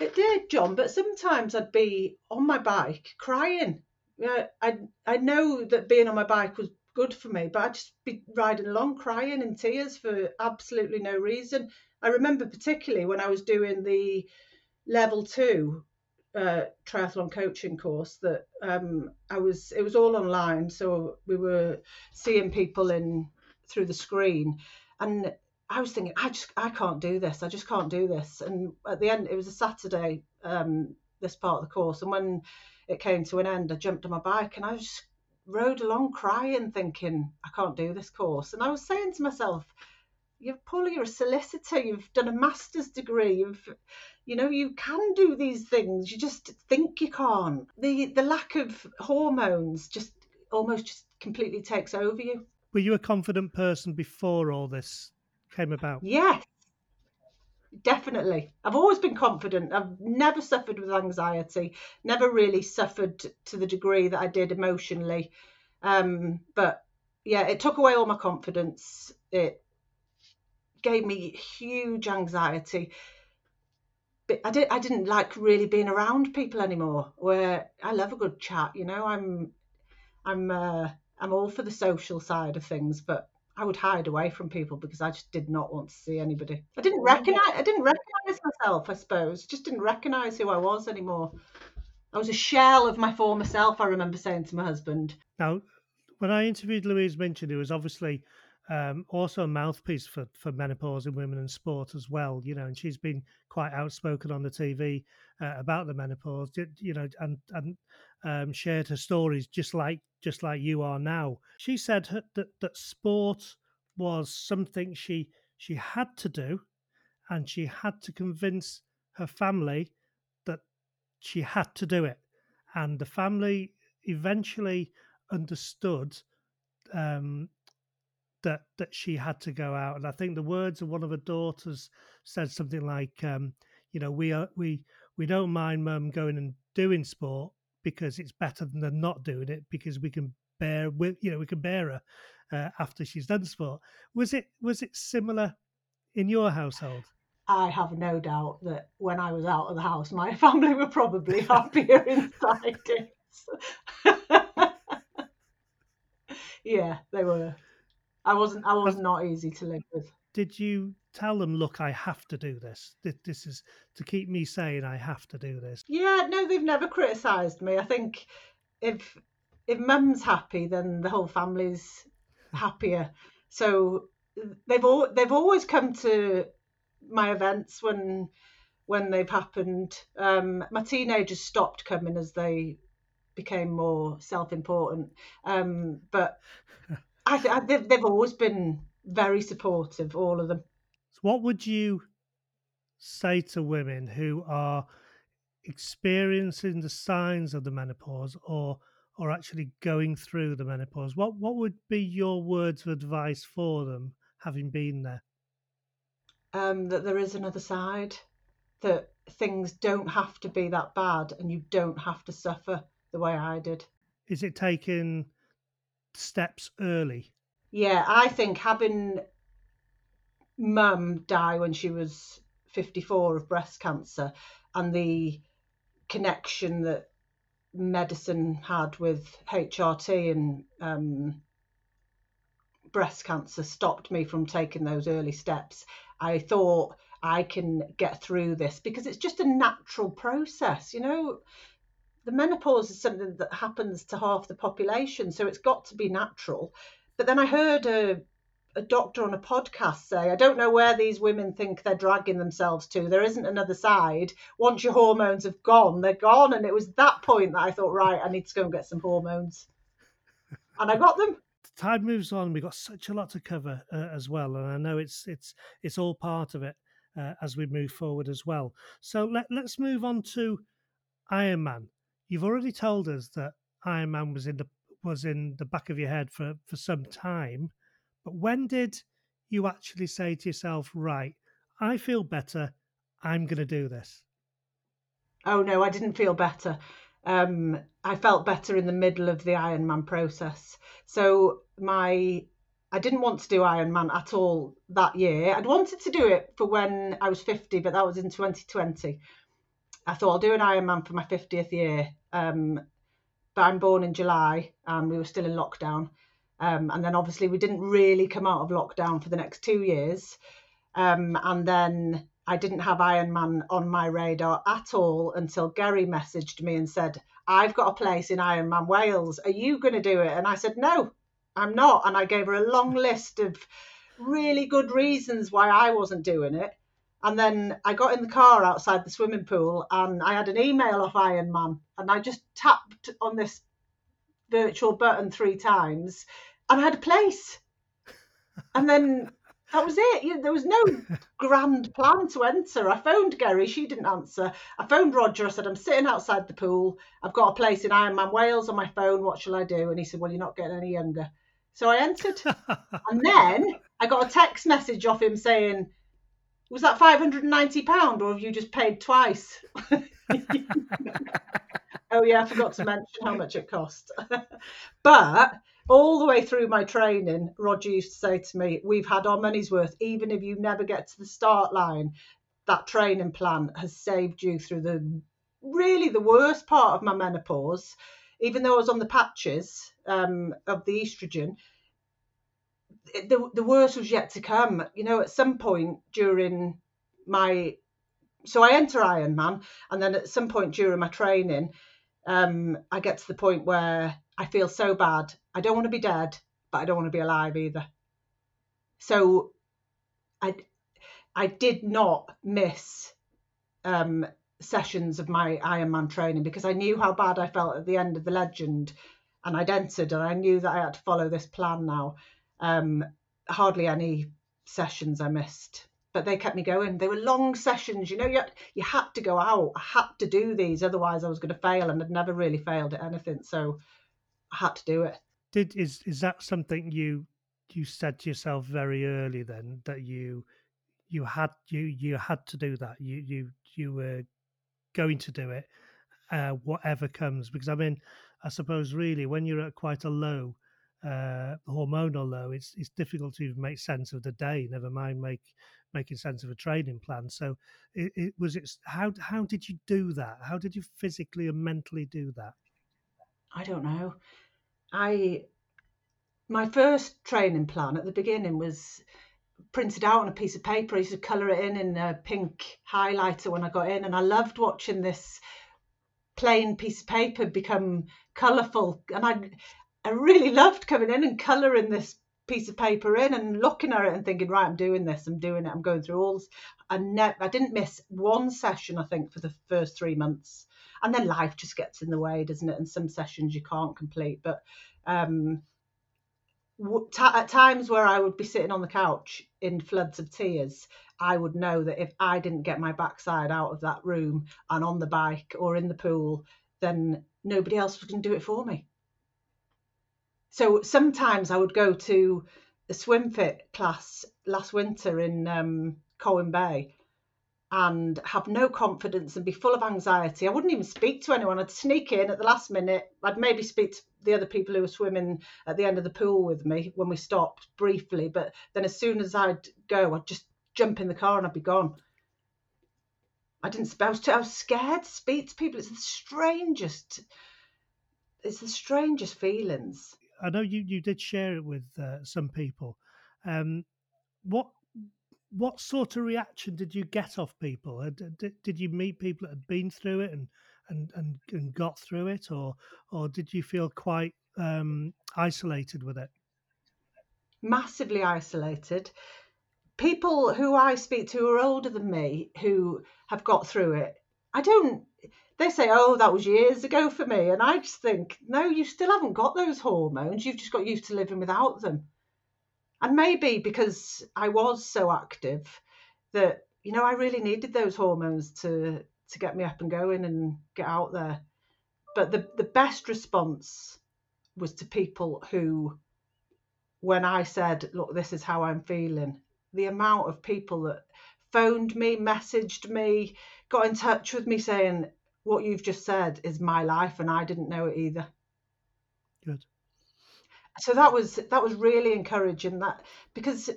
[SPEAKER 7] It did john but sometimes i'd be on my bike crying. Yeah i i know that being on my bike was good for me but i'd just be riding along crying in tears for absolutely no reason. I remember particularly when i was doing the level two uh, triathlon coaching course that um, I was it was all online so we were seeing people in through the screen. And I was thinking I just I can't do this I just can't do this. And at the end it was a Saturday um, this part of the course. And when it came to an end I jumped on my bike and I just rode along crying thinking I can't do this course. And I was saying to myself you're Paula, you're a solicitor, you've done a master's degree, you've you know, you can do these things. You just think you can't. The the lack of hormones just almost just completely takes over you.
[SPEAKER 3] Were you a confident person before all this came about?
[SPEAKER 7] Yes. Definitely. I've always been confident. I've never suffered with anxiety, never really suffered to the degree that I did emotionally. Um, but yeah, it took away all my confidence. It gave me huge anxiety. I did I didn't like really being around people anymore. Where I love a good chat, you know. I'm I'm uh, I'm all for the social side of things, but I would hide away from people because I just did not want to see anybody. I didn't recognize I didn't recognize myself, I suppose. Just didn't recognize who I was anymore. I was a shell of my former self, I remember saying to my husband.
[SPEAKER 3] Now, when I interviewed Louise Minchin, who was obviously um, also a mouthpiece for, for menopause in women and sport as well, you know, and she's been quite outspoken on the TV uh, about the menopause, you know, and and um, shared her stories just like just like you are now. She said that that sport was something she she had to do, and she had to convince her family that she had to do it, and the family eventually understood um, that that she had to go out. And I think the words of one of her daughters said something like, um, "You know, we are we we don't mind mum going and doing sport because it's better than not doing it because we can bear with you know we can bear her uh, after she's done sport." Was it was it similar in your household?
[SPEAKER 7] I have no doubt that when I was out of the house, my family were probably happier inside it. yeah, they were. I wasn't. I was not easy to live with.
[SPEAKER 3] did you tell them, look, I have to do this. This, is to keep me saying I have to do this.
[SPEAKER 7] Yeah, no, they've never criticised me. I think if if mum's happy, then the whole family's happier. So they've all they've always come to my events when when they've happened. Um, my teenagers stopped coming as they became more self-important. Um, but I, I, they've, they've always been very supportive, all of them.
[SPEAKER 3] So what would you say to women who are experiencing the signs of the menopause or or actually going through the menopause? What what would be your words of advice for them, having been there?
[SPEAKER 7] Um, that there is another side, that things don't have to be that bad, and you don't have to suffer the way I did.
[SPEAKER 3] Is it taking steps early?
[SPEAKER 7] Yeah, I think having mum die when she was 54 of breast cancer and the connection that medicine had with HRT and um, breast cancer stopped me from taking those early steps. I thought I can get through this because it's just a natural process, you know. The menopause is something that happens to half the population, so it's got to be natural. But then I heard a a doctor on a podcast say, I don't know where these women think they're dragging themselves to. There isn't another side. Once your hormones have gone, they're gone. And it was that point that I thought, right, I need to go and get some hormones. And I got them.
[SPEAKER 3] Time moves on. We've got such a lot to cover uh, as well, and I know it's it's it's all part of it uh, as we move forward as well. So let let's move on to Iron Man. You've already told us that Iron Man was in the was in the back of your head for for some time. But when did you actually say to yourself, right, I feel better, I'm going to do this?
[SPEAKER 7] Oh, no, I didn't feel better. Um, I felt better in the middle of the Ironman process. So my I didn't want to do Ironman at all that year. I'd wanted to do it for when I was 50, but that was in 2020. I thought I'll do an Ironman for my 50th year. Um, but I'm born in July and we were still in lockdown. Um, and then obviously we didn't really come out of lockdown for the next two years. Um, and then I didn't have Ironman on my radar at all until Gary messaged me and said, I've got a place in Ironman Wales. Are you going to do it? And I said, No, I'm not. And I gave her a long list of really good reasons why I wasn't doing it. And then I got in the car outside the swimming pool and I had an email off Ironman and I just tapped on this virtual button three times and I had a place. And then that was it. You know, there was no grand plan to enter. I phoned Gary, she didn't answer. I phoned Roger, I said, I'm sitting outside the pool. I've got a place in Ironman Wales on my phone. What shall I do? And he said, Well, you're not getting any younger. So I entered. and then I got a text message off him saying, Was that £590 or have you just paid twice? oh, yeah, I forgot to mention how much it cost. but all the way through my training, Roger used to say to me, We've had our money's worth, even if you never get to the start line. That training plan has saved you through the really the worst part of my menopause. Even though I was on the patches um, of the estrogen, the, the worst was yet to come. You know, at some point during my so I enter Ironman, and then at some point during my training, um, I get to the point where I feel so bad. I don't want to be dead, but I don't want to be alive either. So I I did not miss um, sessions of my Ironman training because I knew how bad I felt at the end of the legend, and I'd entered, and I knew that I had to follow this plan now. Um, hardly any sessions I missed, but they kept me going. They were long sessions, you know. You had, you had to go out. I had to do these, otherwise I was going to fail, and I'd never really failed at anything. So I had to do it.
[SPEAKER 3] Did is is that something you you said to yourself very early then that you you had you you had to do that you you you were going to do it uh, whatever comes because I mean I suppose really when you're at quite a low uh, hormonal low it's it's difficult to make sense of the day never mind make making sense of a training plan so it, it was it how how did you do that how did you physically and mentally do that
[SPEAKER 7] I don't know. I my first training plan at the beginning was printed out on a piece of paper. I used to colour it in in a pink highlighter when I got in, and I loved watching this plain piece of paper become colourful. And I, I really loved coming in and colouring this piece of paper in and looking at it and thinking, right, I'm doing this, I'm doing it, I'm going through all this. I ne- I didn't miss one session, I think, for the first three months. And then life just gets in the way, doesn't it? And some sessions you can't complete. But um, w- t- at times where I would be sitting on the couch in floods of tears, I would know that if I didn't get my backside out of that room and on the bike or in the pool, then nobody else was going to do it for me. So sometimes I would go to the swim fit class last winter in um, Colwyn Bay and have no confidence and be full of anxiety. I wouldn't even speak to anyone. I'd sneak in at the last minute. I'd maybe speak to the other people who were swimming at the end of the pool with me when we stopped briefly. But then as soon as I'd go, I'd just jump in the car and I'd be gone. I didn't. I was, too, I was scared to speak to people. It's the strangest. It's the strangest feelings.
[SPEAKER 3] I know you, you did share it with uh, some people. Um, what what sort of reaction did you get off people? Uh, Did, did you meet people that had been through it and and, and, and got through it, or or did you feel quite um, isolated with it?
[SPEAKER 7] Massively isolated. People who I speak to are older than me who have got through it. I don't. They say, "Oh, that was years ago for me," and I just think, "No, you still haven't got those hormones. You've just got used to living without them." and maybe because I was so active that you know I really needed those hormones to to get me up and going and get out there. But the the best response was to people who, when I said, "Look, this is how I'm feeling," the amount of people that phoned me, messaged me, got in touch with me saying, "What you've just said is my life, and I didn't know it either."
[SPEAKER 3] Good
[SPEAKER 7] so that was that was really encouraging that because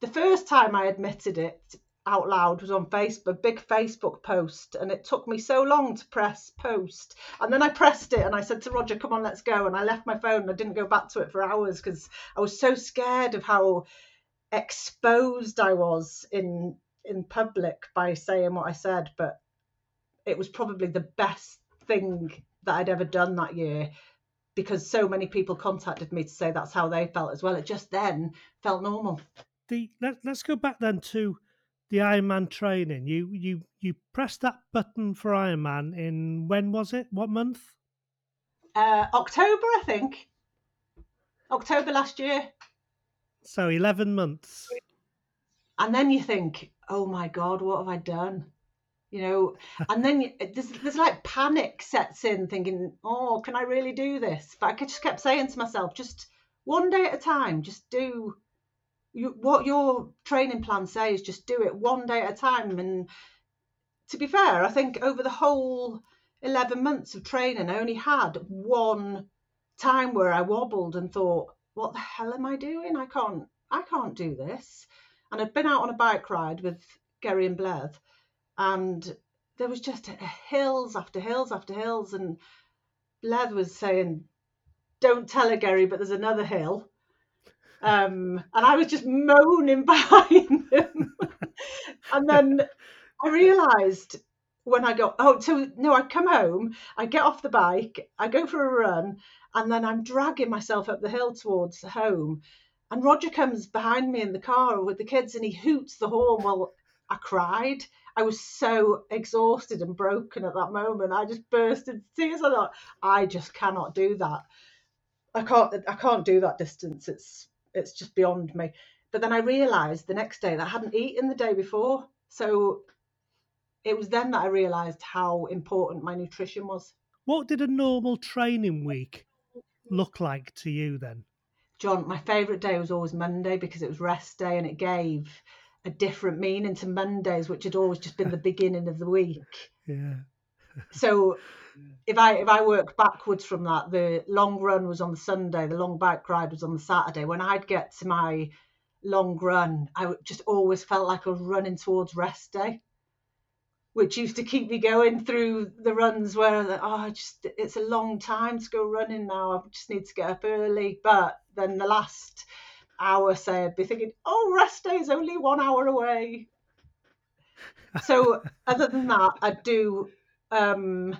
[SPEAKER 7] the first time I admitted it out loud was on Facebook, big Facebook post, and it took me so long to press post. And then I pressed it and I said to Roger, come on, let's go. And I left my phone and I didn't go back to it for hours because I was so scared of how exposed I was in in public by saying what I said. But it was probably the best thing that I'd ever done that year because so many people contacted me to say that's how they felt as well. It just then felt normal.
[SPEAKER 3] The let, let's go back then to the Ironman training. You you you pressed that button for Ironman in when was it? What month?
[SPEAKER 7] Uh, October, I think. October last year.
[SPEAKER 3] So eleven months.
[SPEAKER 7] And then you think, oh my god, what have I done? You know and then uh, there's, there's like panic sets in thinking oh can i really do this? But i just kept saying to myself just one day at a time just do you, what your training plan says just do it one day at a time. And to be fair i think over the whole 11 months of training i only had one time where i wobbled and thought what the hell am i doing? I can't i can't do this. And i'd been out on a bike ride with gary and Blythe and there was just hills after hills after hills and Blythe was saying don't tell her Gary but there's another hill. Um, and I was just moaning behind him. And then I realized when I go oh so no I come home I get off the bike I go for a run and then I'm dragging myself up the hill towards home. And Roger comes behind me in the car with the kids and he hoots the horn well I cried I was so exhausted and broken at that moment. I just burst into tears. I thought, I just cannot do that. I can't. I can't do that distance. It's it's just beyond me. But then I realised the next day that I hadn't eaten the day before, so it was then that I realised how important my nutrition was.
[SPEAKER 3] What did a normal training week look like to you then?
[SPEAKER 7] John, my favourite day was always Monday because it was rest day and it gave a different meaning to Mondays, which had always just been the beginning of the week.
[SPEAKER 3] Yeah.
[SPEAKER 7] so if I if I work backwards from that, the long run was on the Sunday, the long bike ride was on the Saturday. When I'd get to my long run, I would just always felt like I was running towards rest day, which used to keep me going through the runs where oh, just it's a long time to go running now. I just need to get up early. But then the last hour, say, I'd be thinking, oh, rest day is only one hour away. So, other than that, I'd do um,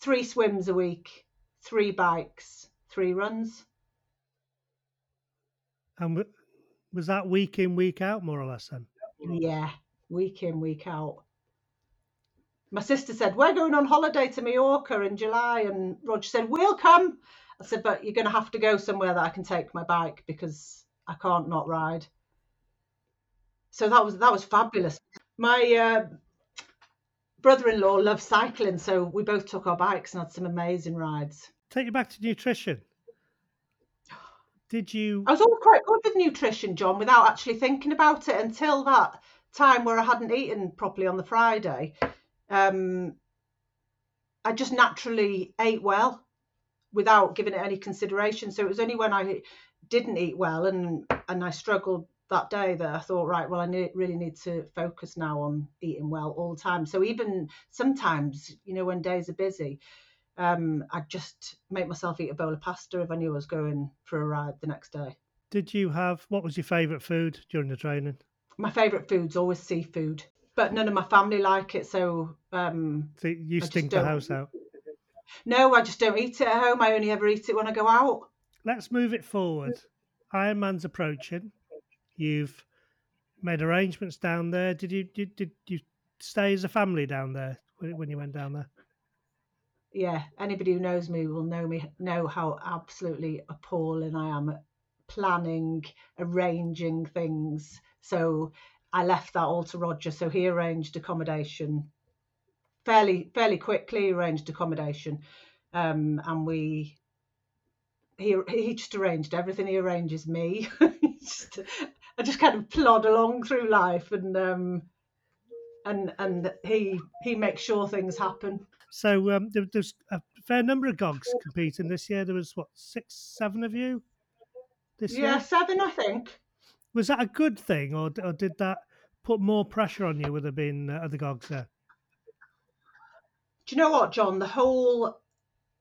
[SPEAKER 7] three swims a week, three bikes, three runs.
[SPEAKER 3] And was that week in, week out, more or less? Then
[SPEAKER 7] Yeah, week in, week out. My sister said, We're going on holiday to Mallorca in July. And Roger said, We'll come. I said, But you're going to have to go somewhere that I can take my bike because I can't not ride. So that was that was fabulous. My uh, brother-in-law loves cycling, so we both took our bikes and had some amazing rides.
[SPEAKER 3] take you back to nutrition. Did you?
[SPEAKER 7] I was always quite good with nutrition, John, without actually thinking about it until that time where I hadn't eaten properly on the Friday. Um, I just naturally ate well without giving it any consideration. So it was only when I didn't eat well and and I struggled that day that I thought, right, well, I need, really need to focus now on eating well all the time. So even sometimes, you know, when days are busy, um, I'd just make myself eat a bowl of pasta if I knew I was going for a ride the next day.
[SPEAKER 3] Did you have what was your favourite food during the training?
[SPEAKER 7] My favourite food's always seafood, but none of my family like it. So um,
[SPEAKER 3] So you stink the house out.
[SPEAKER 7] No, I just don't eat it at home. I only ever eat it when I go out.
[SPEAKER 3] Let's move it forward. Iron Man's approaching. You've made arrangements down there. Did you did, did you stay as a family down there when when you went down there?
[SPEAKER 7] Yeah, anybody who knows me will know me know how absolutely appalling I am at planning, arranging things. So I left that all to Roger. So he arranged accommodation fairly fairly quickly. Arranged accommodation, um, and we he he just arranged everything. He arranges me. just, I just kind of plod along through life, and um, and and he he makes sure things happen.
[SPEAKER 3] So um, there, there's a fair number of gogs competing this year. There was what six, seven of you this
[SPEAKER 7] Yeah,
[SPEAKER 3] year.
[SPEAKER 7] seven, I think.
[SPEAKER 3] Was that a good thing, or, or did that put more pressure on you with there being uh, other gogs there?
[SPEAKER 7] Do you know what, John? The whole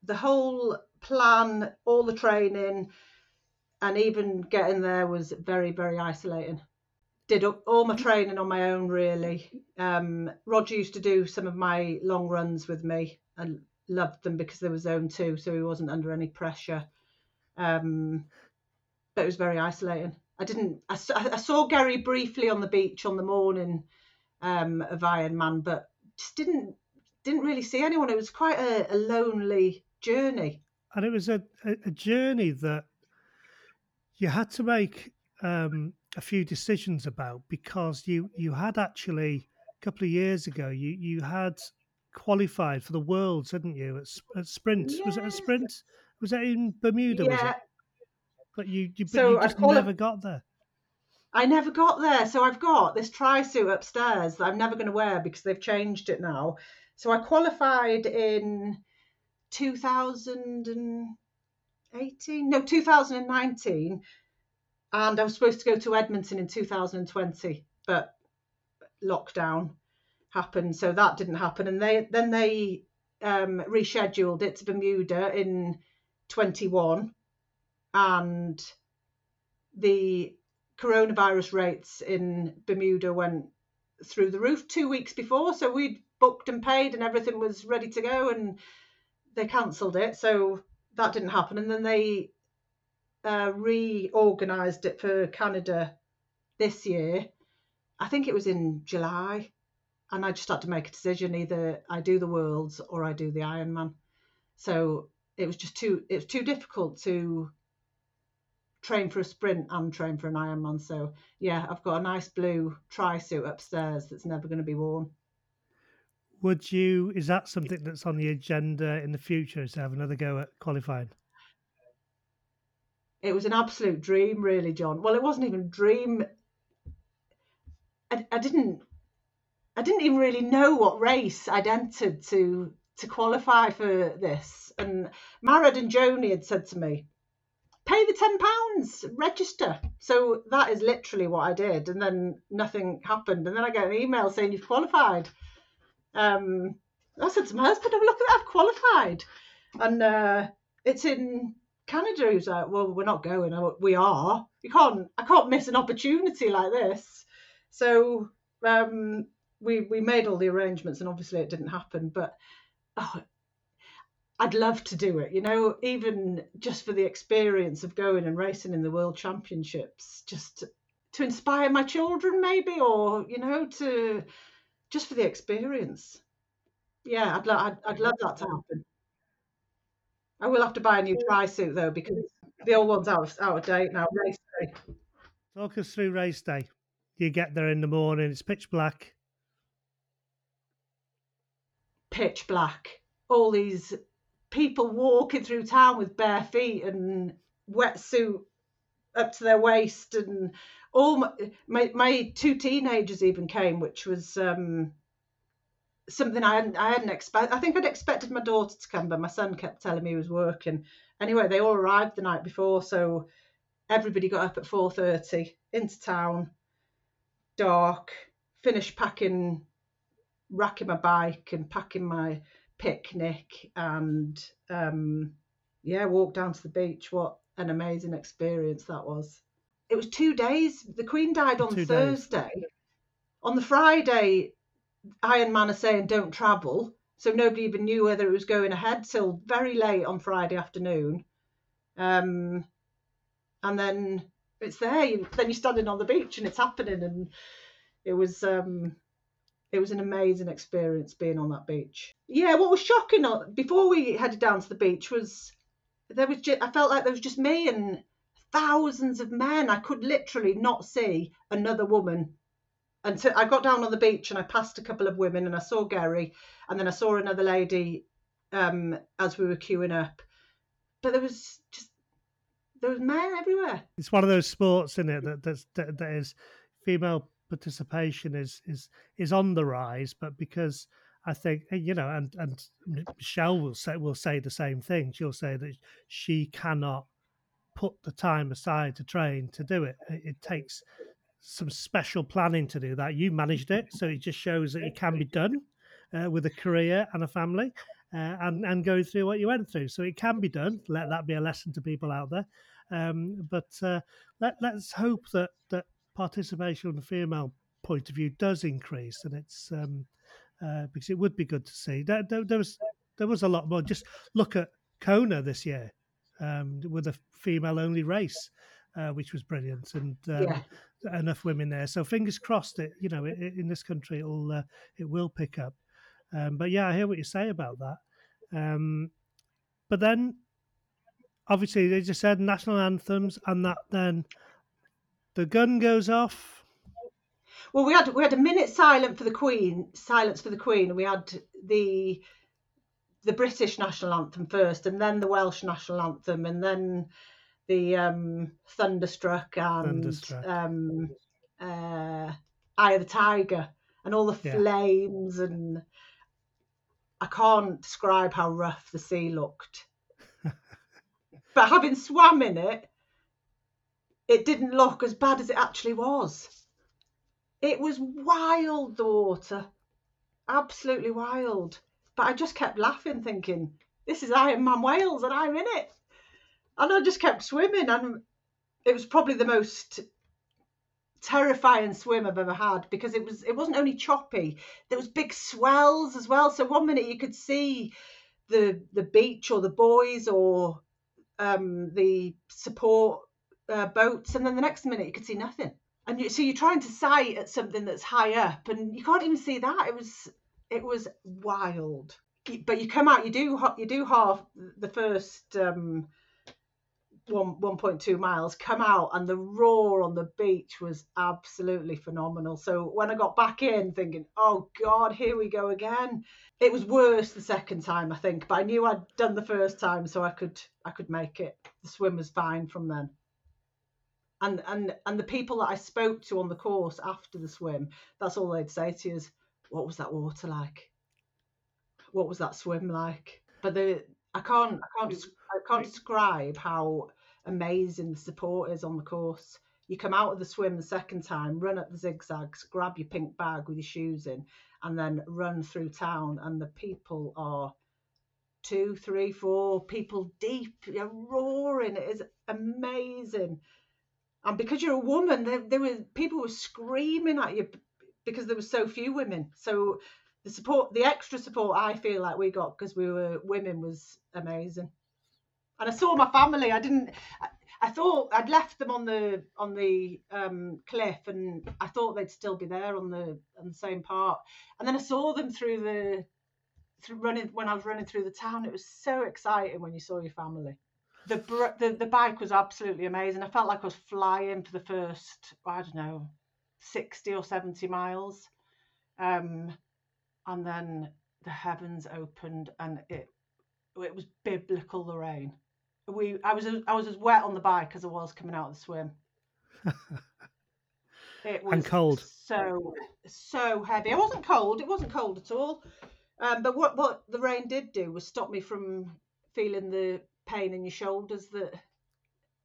[SPEAKER 7] the whole plan, all the training, and even getting there was very, very isolating. Did all- my training on my own, really. Um, Roger used to do some of my long runs with me and loved them because they were zone two, so he wasn't under any pressure. Um, but it was very isolating. I didn't. I saw Gary briefly on the beach on the morning um, of Ironman, but just didn't didn't really see anyone. It was quite a, a lonely journey.
[SPEAKER 3] and it was a, a, journey that you had to make um, a few decisions about because you you had actually a couple of years ago you you had qualified for the worlds hadn't you at, at sprint was it a sprint was that in bermuda was it but you you,
[SPEAKER 7] So
[SPEAKER 3] you just
[SPEAKER 7] quali-
[SPEAKER 3] never got there
[SPEAKER 7] I never got there. So I've got this tri suit upstairs that I'm never going to wear because they've changed it now. So I qualified in 2018, no, 2019. And I was supposed to go to Edmonton in 2020, but lockdown happened. So that didn't happen. And they then they um, rescheduled it to Bermuda in 21. And the coronavirus rates in Bermuda went through the roof two weeks before. So we'd booked and paid and everything was ready to go and they cancelled it. So that didn't happen. And then they uh, reorganised it for Canada this year. I think it was in July. And I just had to make a decision either I do the Worlds or I do the Ironman. So it was just too it was too difficult to train for a sprint and train for an Ironman. So yeah, I've got a nice blue tri suit upstairs that's never going to be worn.
[SPEAKER 3] Would you is that something that's on the agenda in the future is to have another go at qualifying
[SPEAKER 7] It was an absolute dream, really, John. Well, it wasn't even a dream. I, I didn't I didn't even really know what race I'd entered to to qualify for this. And Marad and Joni had said to me, pay the ten pounds, register. So that is literally what I did, and then nothing happened. And then I get an email saying you've qualified. Um, I said to my husband, "Oh look I've qualified," and uh, it's in Canada. He was like, "Well, we're not going." We are. You can't. I can't miss an opportunity like this. So um, we we made all the arrangements, and obviously it didn't happen. But oh, I'd love to do it. You know, even just for the experience of going and racing in the World Championships, just to, to inspire my children, maybe, or you know, to just for the experience. Yeah, I'd, lo- I'd, I'd love that to happen. I will have to buy a new tri suit though because the old one's out of, out of date now. Race day.
[SPEAKER 3] Talk us through race day. You get there in the morning, it's pitch black.
[SPEAKER 7] pitch black. All these people walking through town with bare feet and wetsuit up to their waist, and all my, my, my two teenagers even came, which was um, something I hadn't I hadn't expected. I think I'd expected my daughter to come, but my son kept telling me he was working. Anyway, they all arrived the night before, so everybody got up at four thirty into town, dark, finished packing racking my bike and packing my picnic and um yeah walked down to the beach what an amazing experience that was it was two days. The queen died on
[SPEAKER 3] Two days.
[SPEAKER 7] thursday. On the friday iron man are saying don't travel. So nobody even knew whether it was going ahead till very late on friday afternoon. Um and then it's there. You, then you're standing on the beach and it's happening. And it was um it was an amazing experience being on that beach. Yeah, what was shocking uh, before we headed down to the beach was there was just, I felt like there was just me and thousands of men. I could literally not see another woman until I got down on the beach and I passed a couple of women and I saw Gary and then I saw another lady um, as we were queuing up. But there was just there was men everywhere.
[SPEAKER 3] It's one of those sports, isn't it, that that's, that, that is female participation is is is on the rise, but because I think eh, you know, and and Michelle will say will say the same thing. She'll say that she cannot put the time aside to train to do it. It, it takes some special planning to do that. You managed it, so it just shows that it can be done uh, with a career and a family, uh, and and going through what you went through. So it can be done. Let that be a lesson to people out there. Um, but uh, let let's hope that that participation from the female point of view does increase, and it's um, uh, because it would be good to see. There, there, there was there was a lot more. Just look at Kona this year um, with a female only race, uh, which was brilliant, and um,
[SPEAKER 7] Yeah.
[SPEAKER 3] enough women there. So fingers crossed. It you know i i- in this country it'll uh, it will pick up. Um, but yeah, I hear what you say about that. Um, but then obviously they just said national anthems, and that then the gun goes off.
[SPEAKER 7] Well, we had we had a minute silent for the Queen, silence for the Queen, and we had the the British national anthem first, and then the Welsh national anthem, and then the um, Thunderstruck and
[SPEAKER 3] Thunderstruck.
[SPEAKER 7] Um, uh, Eye of the Tiger, and all the
[SPEAKER 3] Yeah.
[SPEAKER 7] flames, and I can't describe how rough the sea looked. but having swam in it, it didn't look as bad as it actually was. It was wild, the water. Absolutely wild. But I just kept laughing, thinking, this is Ironman Wales and I'm in it. And I just kept swimming. And it was probably the most terrifying swim I've ever had because it was it wasn't only choppy, there was big swells as well. So one minute you could see the the beach or the buoys or um, the support uh, boats, and then the next minute you could see nothing. And you, so you're trying to sight at something that's high up, and you can't even see that. It was it was wild. But you come out, you do you do half the first um, one one point two miles. Come out, and the roar on the beach was absolutely phenomenal. So when I got back in, thinking, oh God, here we go again. It was worse the second time, I think, but I knew I'd done the first time, so I could I could make it. The swim was fine from then and and and the people that I spoke to on the course after the swim, that's all they'd say to you is, "What was that water like? What was that swim like?" But the I can't I can't I can't describe how amazing the support is on the course. You come out of the swim the second time, run up the zigzags, grab your pink bag with your shoes in, and then run through town, and the people are two, three, four people deep, you're roaring. It is amazing. And because you're a woman, there, there were people were screaming at you because there were so few women. So the support, the extra support I feel like we got because we were women was amazing. And I saw my family. I didn't. I, I thought I'd left them on the on the um, cliff, and I thought they'd still be there on the on the same part. And then I saw them through the through running when I was running through the town. It was so exciting when you saw your family. The the the bike was absolutely amazing. I felt like I was flying for the first I don't know sixty or seventy miles, um, and then the heavens opened and it it was biblical the rain. We I was I was as wet on the bike as I was coming out of the swim. It was
[SPEAKER 3] And cold.
[SPEAKER 7] so so heavy. It wasn't cold. It wasn't cold at all. Um, but what what the rain did do was stop me from feeling the pain in your shoulders that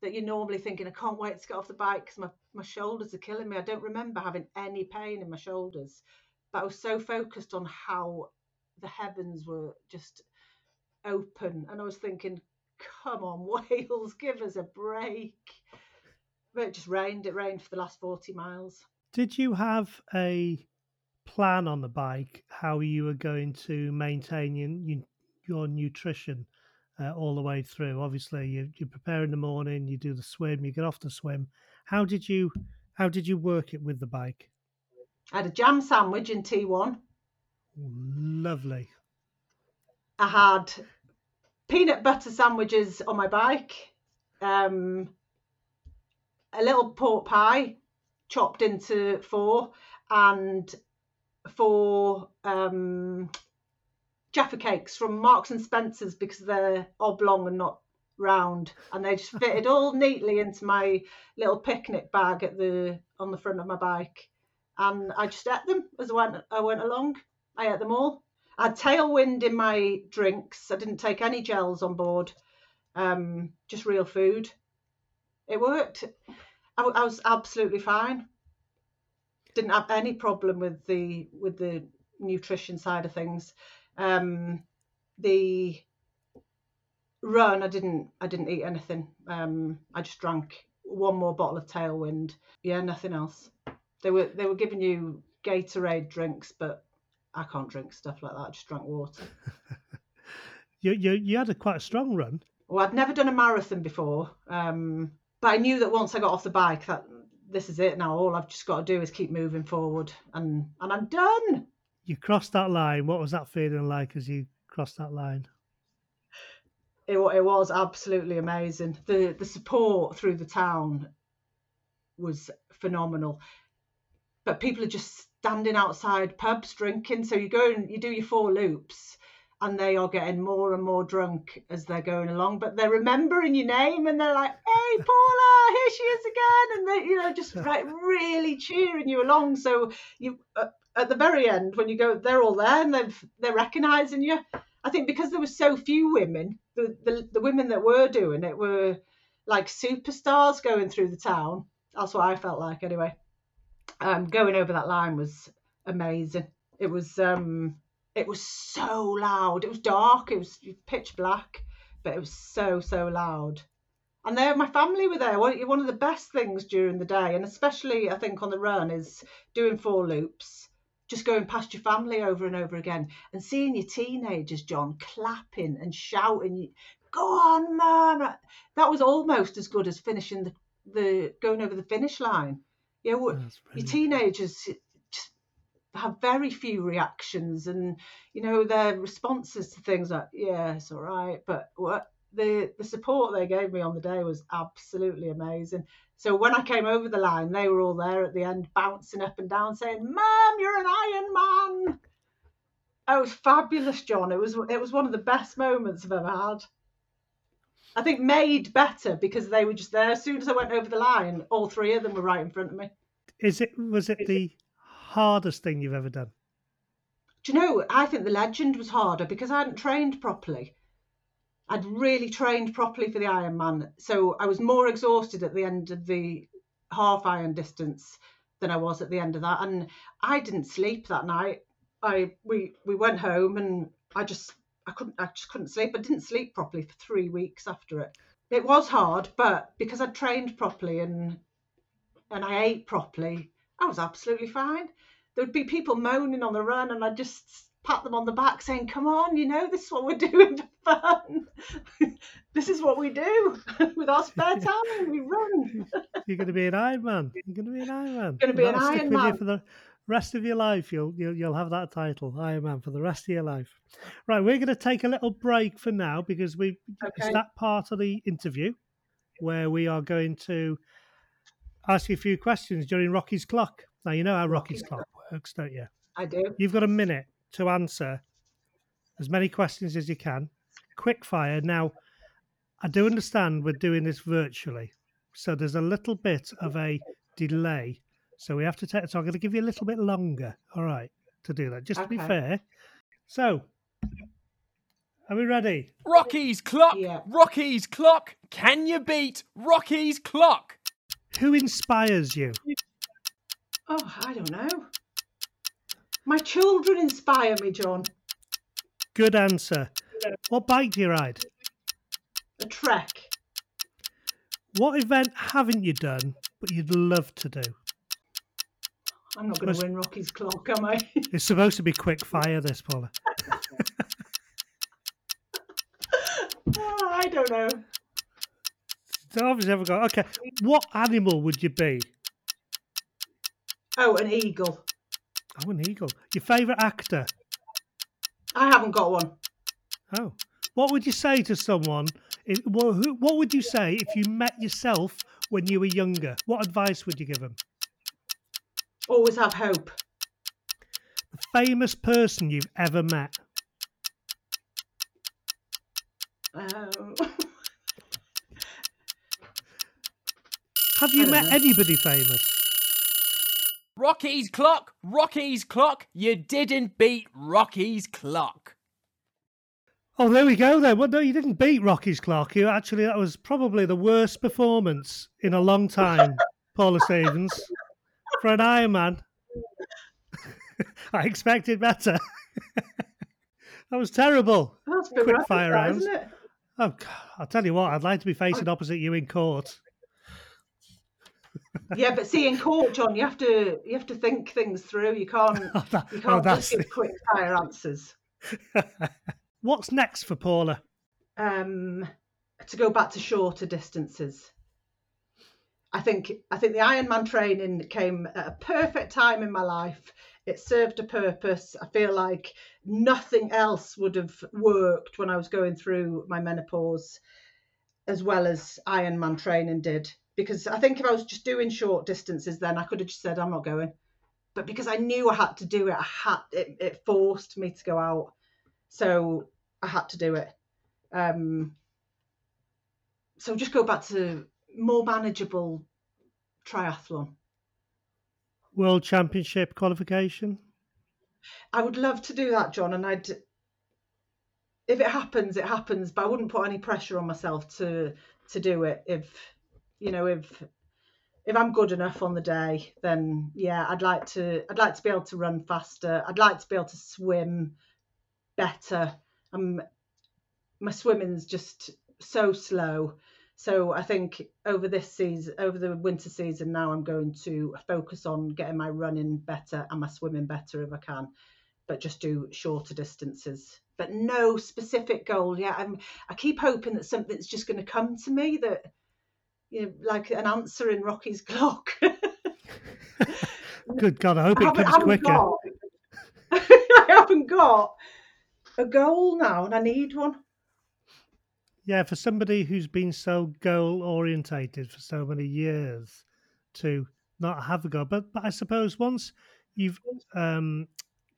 [SPEAKER 7] that you're normally thinking I can't wait to get off the bike because my, my shoulders are killing me. I don't remember having any pain in my shoulders, but I was so focused on how the heavens were just open, and I was thinking, come on, Wales, give us a break. But it just rained. It rained for the last forty miles.
[SPEAKER 3] Did you have a plan on the bike how you were going to maintain your, your nutrition uh, all the way through? Obviously, you you prepare in the morning, you do the swim, you get off the swim. How did you how did you work it with the bike?
[SPEAKER 7] I had a jam sandwich in T1.
[SPEAKER 3] Lovely.
[SPEAKER 7] I had peanut butter sandwiches on my bike, um, a little pork pie chopped into four, and four um, Jaffa cakes from Marks and Spencers because they're oblong and not round, and they just fitted all neatly into my little picnic bag at the on the front of my bike, and I just ate them as I went I went along. I ate them all. I had tailwind in my drinks. I didn't take any gels on board, um, just real food. It worked. I, I was absolutely fine. Didn't have any problem with the with the nutrition side of things. Um, the run, I didn't I didn't eat anything. Um, I just drank one more bottle of Tailwind. Yeah, nothing else. They were they were giving you Gatorade drinks, but I can't drink stuff like that. I just drank water.
[SPEAKER 3] You you you had a quite a strong run.
[SPEAKER 7] Well, I'd never done a marathon before, um, but I knew that once I got off the bike, that this is it now. All I've just got to do is keep moving forward, and and I'm done.
[SPEAKER 3] You crossed that line. What was that feeling like as you crossed that line?
[SPEAKER 7] It, it was absolutely amazing. The the support through the town was phenomenal. But people are just standing outside pubs drinking. So you go and you do your four loops, and they are getting more and more drunk as they're going along. But they're remembering your name, and they're like, "Hey, Paula, here she is again," and they, you know, just like really cheering you along. So you. Uh, at the very end, when you go, they're all there and they've they're recognising you. I think because there were so few women, the, the the women that were doing it were like superstars going through the town. That's what I felt like anyway. Um, going over that line was amazing. It was um, it was so loud. It was dark. It was pitch black, but it was so so loud. And there, my family were there. One of the best things during the day, and especially I think on the run, is doing four loops just going past your family over and over again and seeing your teenagers, John, clapping and shouting, "Go on, man!" Uh, that was almost as good as finishing the, the going over the finish line. Yeah, you know, your teenagers have very few reactions, and you know their responses to things like, "Yeah, it's all right," but what the the support they gave me on the day was absolutely amazing. So when I came over the line, they were all there at the end, bouncing up and down, saying, "Mum, you're an Iron Man." Oh, it was fabulous, John. It was it was one of the best moments I've ever had. I think made better because they were just there. As soon as I went over the line, all three of them were right in front of me.
[SPEAKER 3] Is it was it the hardest thing you've ever done?
[SPEAKER 7] Do you know? I think the legend was harder because I hadn't trained properly. I'd really trained properly for the Ironman, so I was more exhausted at the end of the half iron distance than I was at the end of that, and I didn't sleep that night. I we we went home and I just I couldn't. I just couldn't sleep. I didn't sleep properly for three weeks after it. It was hard, but because I'd trained properly and and I ate properly, I was absolutely fine. There would be people moaning on the run, and I'd just pat them on the back, saying, "Come on, you know this is what we're doing for fun. this is what we do with our spare time. We run."
[SPEAKER 3] You're going to be an Ironman. You're going to be an Ironman.
[SPEAKER 7] You're Gonna be an
[SPEAKER 3] That'll with you
[SPEAKER 7] Ironman.
[SPEAKER 3] for the rest of your life. You'll you'll you'll have that title, Ironman, for the rest of your life. Right, we're going to take a little break for now because we it's
[SPEAKER 7] Okay.
[SPEAKER 3] that part of the interview where we are going to ask you a few questions during Rocky's clock. Now you know how Rocky's clock works, don't you?
[SPEAKER 7] I do.
[SPEAKER 3] You've got a minute to answer as many questions as you can. Quick fire. Now, I do understand we're doing this virtually, so there's a little bit of a delay. So we have to take. So I'm going to give you a little bit longer. All right, to do that, just to be fair. So, are we ready?
[SPEAKER 2] Rocky's clock!
[SPEAKER 7] Yeah.
[SPEAKER 2] Rocky's clock! Can you beat Rocky's clock?
[SPEAKER 3] Who inspires you?
[SPEAKER 7] Oh, I don't know. My children inspire me, John.
[SPEAKER 3] Good answer. What bike do you ride?
[SPEAKER 7] A trek.
[SPEAKER 3] What event haven't you done but you'd love to do?
[SPEAKER 7] I'm not going to win Rocky's clock, am I?
[SPEAKER 3] It's supposed to be quick fire, this, Paula.
[SPEAKER 7] Oh, I don't know.
[SPEAKER 3] So obviously, haven't got. Okay, what animal would you be?
[SPEAKER 7] Oh, an eagle.
[SPEAKER 3] An eagle. Your favourite actor?
[SPEAKER 7] I haven't got one.
[SPEAKER 3] Oh, what would you say to someone? If, well, who, what would you say if you met yourself when you were younger? What advice would you give them?
[SPEAKER 7] Always have hope.
[SPEAKER 3] The famous person you've ever met?
[SPEAKER 7] Um,
[SPEAKER 3] Have you met anybody famous?
[SPEAKER 2] Rocky's clock! Rocky's clock! You didn't beat Rocky's clock!
[SPEAKER 3] Oh, there we go then. Well, no, you didn't beat Rocky's clock. You actually, that was probably the worst performance in a long time, Paula Stevens, for an Ironman. I expected better. that was terrible.
[SPEAKER 7] that's been
[SPEAKER 3] Quick fire rounds. Oh, God, I'll tell you what, I'd like to be facing opposite you in court.
[SPEAKER 7] Yeah, but see, in court, John, you have to you have to think things through. You can't
[SPEAKER 3] Oh,
[SPEAKER 7] you
[SPEAKER 3] oh,
[SPEAKER 7] can't
[SPEAKER 3] that's
[SPEAKER 7] just give quick fire answers.
[SPEAKER 3] What's next for Paula?
[SPEAKER 7] um, to go back to shorter distances. I think I think the Ironman training came at a perfect time in my life. It served a purpose. I feel like nothing else would have worked when I was going through my menopause, as well as Ironman training did. Because I think if I was just doing short distances, then I could have just said I'm not going. But because I knew I had to do it, I had it, it forced me to go out. So I had to do it. Um, so just go back to more manageable triathlon.
[SPEAKER 3] World Championship qualification?
[SPEAKER 7] I would love to do that, John, and I'd if it happens, it happens, but I wouldn't put any pressure on myself to to do it if you know if if I'm good enough on the day, then yeah, I'd like to I'd like to be able to run faster. I'd like to be able to swim better. Um my swimming's just so slow. So I think over this season, over the winter season now, I'm going to focus on getting my running better and my swimming better if I can, but just do shorter distances. But no specific goal. Yeah, I'm. I keep hoping that something's just going to come to me that, you know, like an answer in Rocky's clock.
[SPEAKER 3] Good God, I hope it
[SPEAKER 7] haven't,
[SPEAKER 3] comes quicker.
[SPEAKER 7] got. I haven't got a goal now, and I need one.
[SPEAKER 3] Yeah, for somebody who's been so goal orientated for so many years to not have a goal. But but I suppose once you've um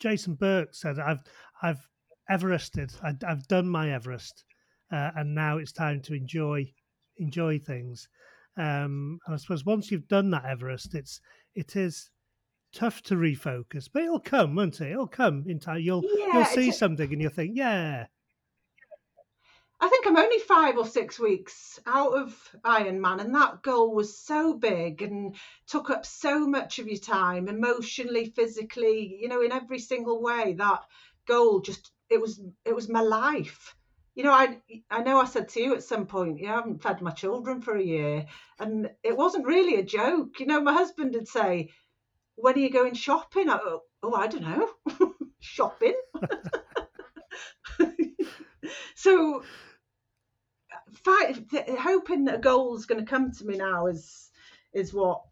[SPEAKER 3] Jason Burke said I've I've Everested. I, I've done my Everest, uh, and now it's time to enjoy enjoy things. Um, and I suppose once you've done that Everest, it's it is tough to refocus, but it'll come, won't it? It'll come in time. You'll
[SPEAKER 7] Yeah,
[SPEAKER 3] you'll see something, and you'll think, yeah,
[SPEAKER 7] I think I'm only five or six weeks out of Ironman, and that goal was so big and took up so much of your time, emotionally, physically, you know, in every single way. That goal just it was it was my life. You know, I I know I said to you at some point, you know, I haven't fed my children for a year, and it wasn't really a joke. You know, my husband would say, "When are you going shopping?" I, oh, oh, I don't know, shopping. so, fight, hoping that a goal's going to come to me now is is what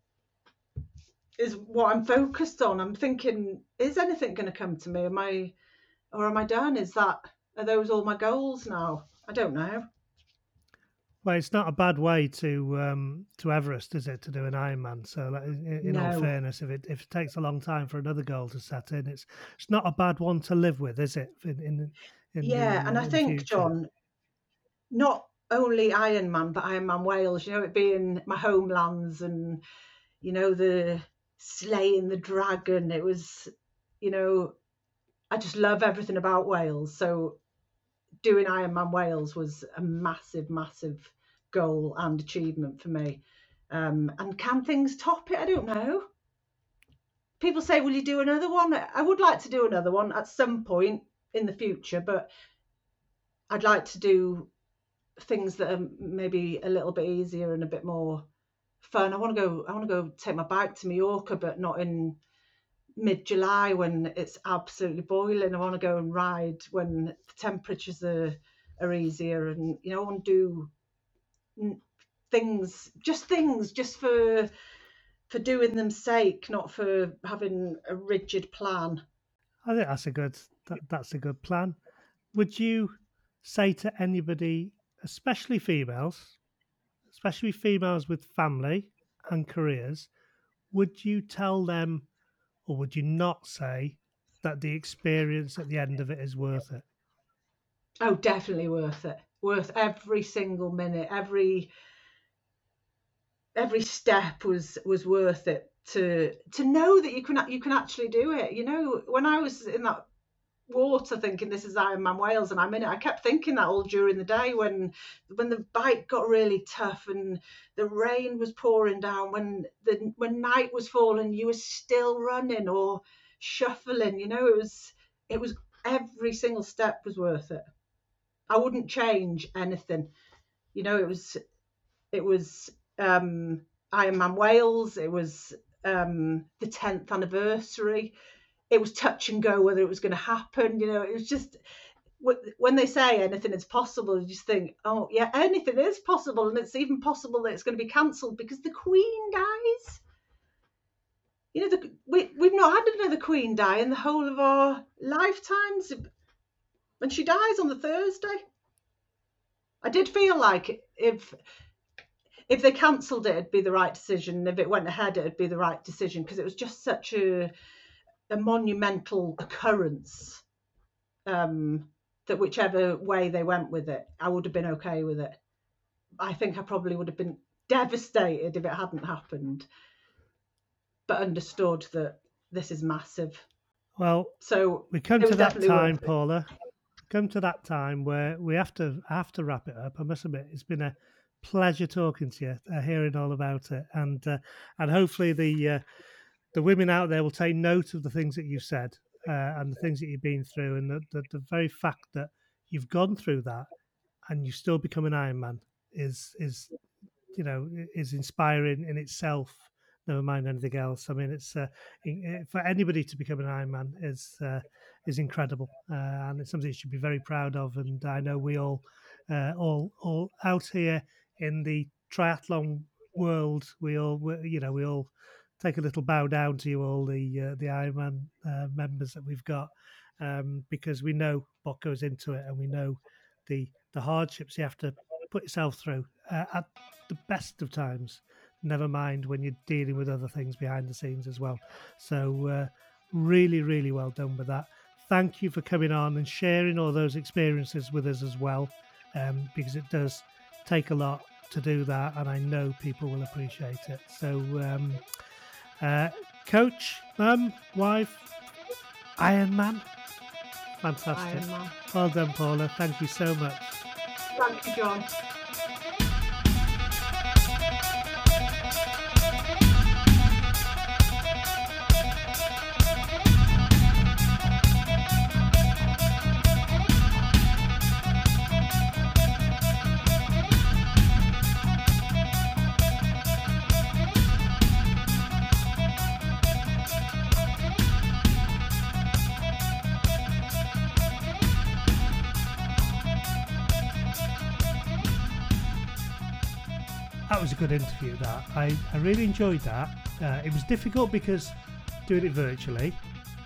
[SPEAKER 7] is what I'm focused on. I'm thinking, is anything going to come to me? Am I, or am I done? Is that are those all my goals now? I don't know.
[SPEAKER 3] Well, it's not a bad way to um, to Everest, is it, to do an Ironman? So, like, in, in all fairness, if it if it takes a long time for another goal to set in, it's it's not a bad one to live with, is it? In in, in
[SPEAKER 7] yeah,
[SPEAKER 3] the,
[SPEAKER 7] and I think? John, not only Ironman, but Ironman Wales. You know, it being my homelands, and you know the slaying the dragon. It was, you know, I just love everything about Wales. So doing Ironman Wales was a massive, massive goal and achievement for me. Um, and can things top it? I don't know. People say, "Will you do another one?" I would like to do another one at some point in the future, but I'd like to do things that are maybe a little bit easier and a bit more fun. I want to go. I want to go take my bike to Mallorca, but not in mid July when it's absolutely boiling. I want to go and ride when the temperatures are are easier, and you know, to do things, just things, just for for doing them sake, not for having a rigid plan.
[SPEAKER 3] I think that's a good that, that's a good plan. Would you say to anybody, especially females, especially females with family and careers, would you tell them, or would you not say that the experience at the end of it is worth it?
[SPEAKER 7] Oh, definitely worth it. Worth every single minute, every every step was was worth it to to know that you can you can actually do it. You know, when I was in that water thinking this is Ironman Wales and I'm in it, I kept thinking that all during the day when when the bike got really tough and the rain was pouring down, when the when night was falling, you were still running or shuffling. You know, it was it was every single step was worth it. I wouldn't change anything. You know, it was it was um Ironman Wales, it was um the 10th anniversary. It was touch and go whether it was going to happen. You know, it was just when they say anything is possible, you just think, oh yeah, anything is possible, and it's even possible that it's going to be cancelled because the Queen dies. You know, the, we we've not had another Queen die in the whole of our lifetimes, and she dies on the Thursday. I did feel like if if they cancelled it, it'd be the right decision. If it went ahead, it'd be the right decision because it was just such a a monumental occurrence. Um, that whichever way they went with it, I would have been okay with it. I think I probably would have been devastated if it hadn't happened, but understood that this is massive.
[SPEAKER 3] Well,
[SPEAKER 7] So
[SPEAKER 3] we come to that time. Paula. Come to that time where we have to have to wrap it up. I must admit, it's been a pleasure talking to you, uh, hearing all about it, and uh, and hopefully the uh, the women out there will take note of the things that you've said uh, and the things that you've been through, and the, the the very fact that you've gone through that and you still become an Ironman is is you know is inspiring in itself. Never mind anything else. I mean, it's uh, for anybody to become an Ironman is uh, is incredible, uh, and it's something you should be very proud of. And I know we all, uh, all, all out here in the triathlon world, we all, you know, we all take a little bow down to you all, the uh, the Ironman uh, members that we've got, um, because we know what goes into it, and we know the the hardships you have to put yourself through uh, at the best of times. Never mind when you're dealing with other things behind the scenes as well. So, uh, really, really well done with that. Thank you for coming on and sharing all those experiences with us as well, um, because it does take a lot to do that, and I know people will appreciate it. So, um, uh, coach, mum, wife, Iron Man, fantastic.
[SPEAKER 7] Ironman.
[SPEAKER 3] Well done, Paula. Thank you so much.
[SPEAKER 7] Thank you, John.
[SPEAKER 3] Good interview. That I, I really enjoyed that. Uh, it was difficult because doing it virtually,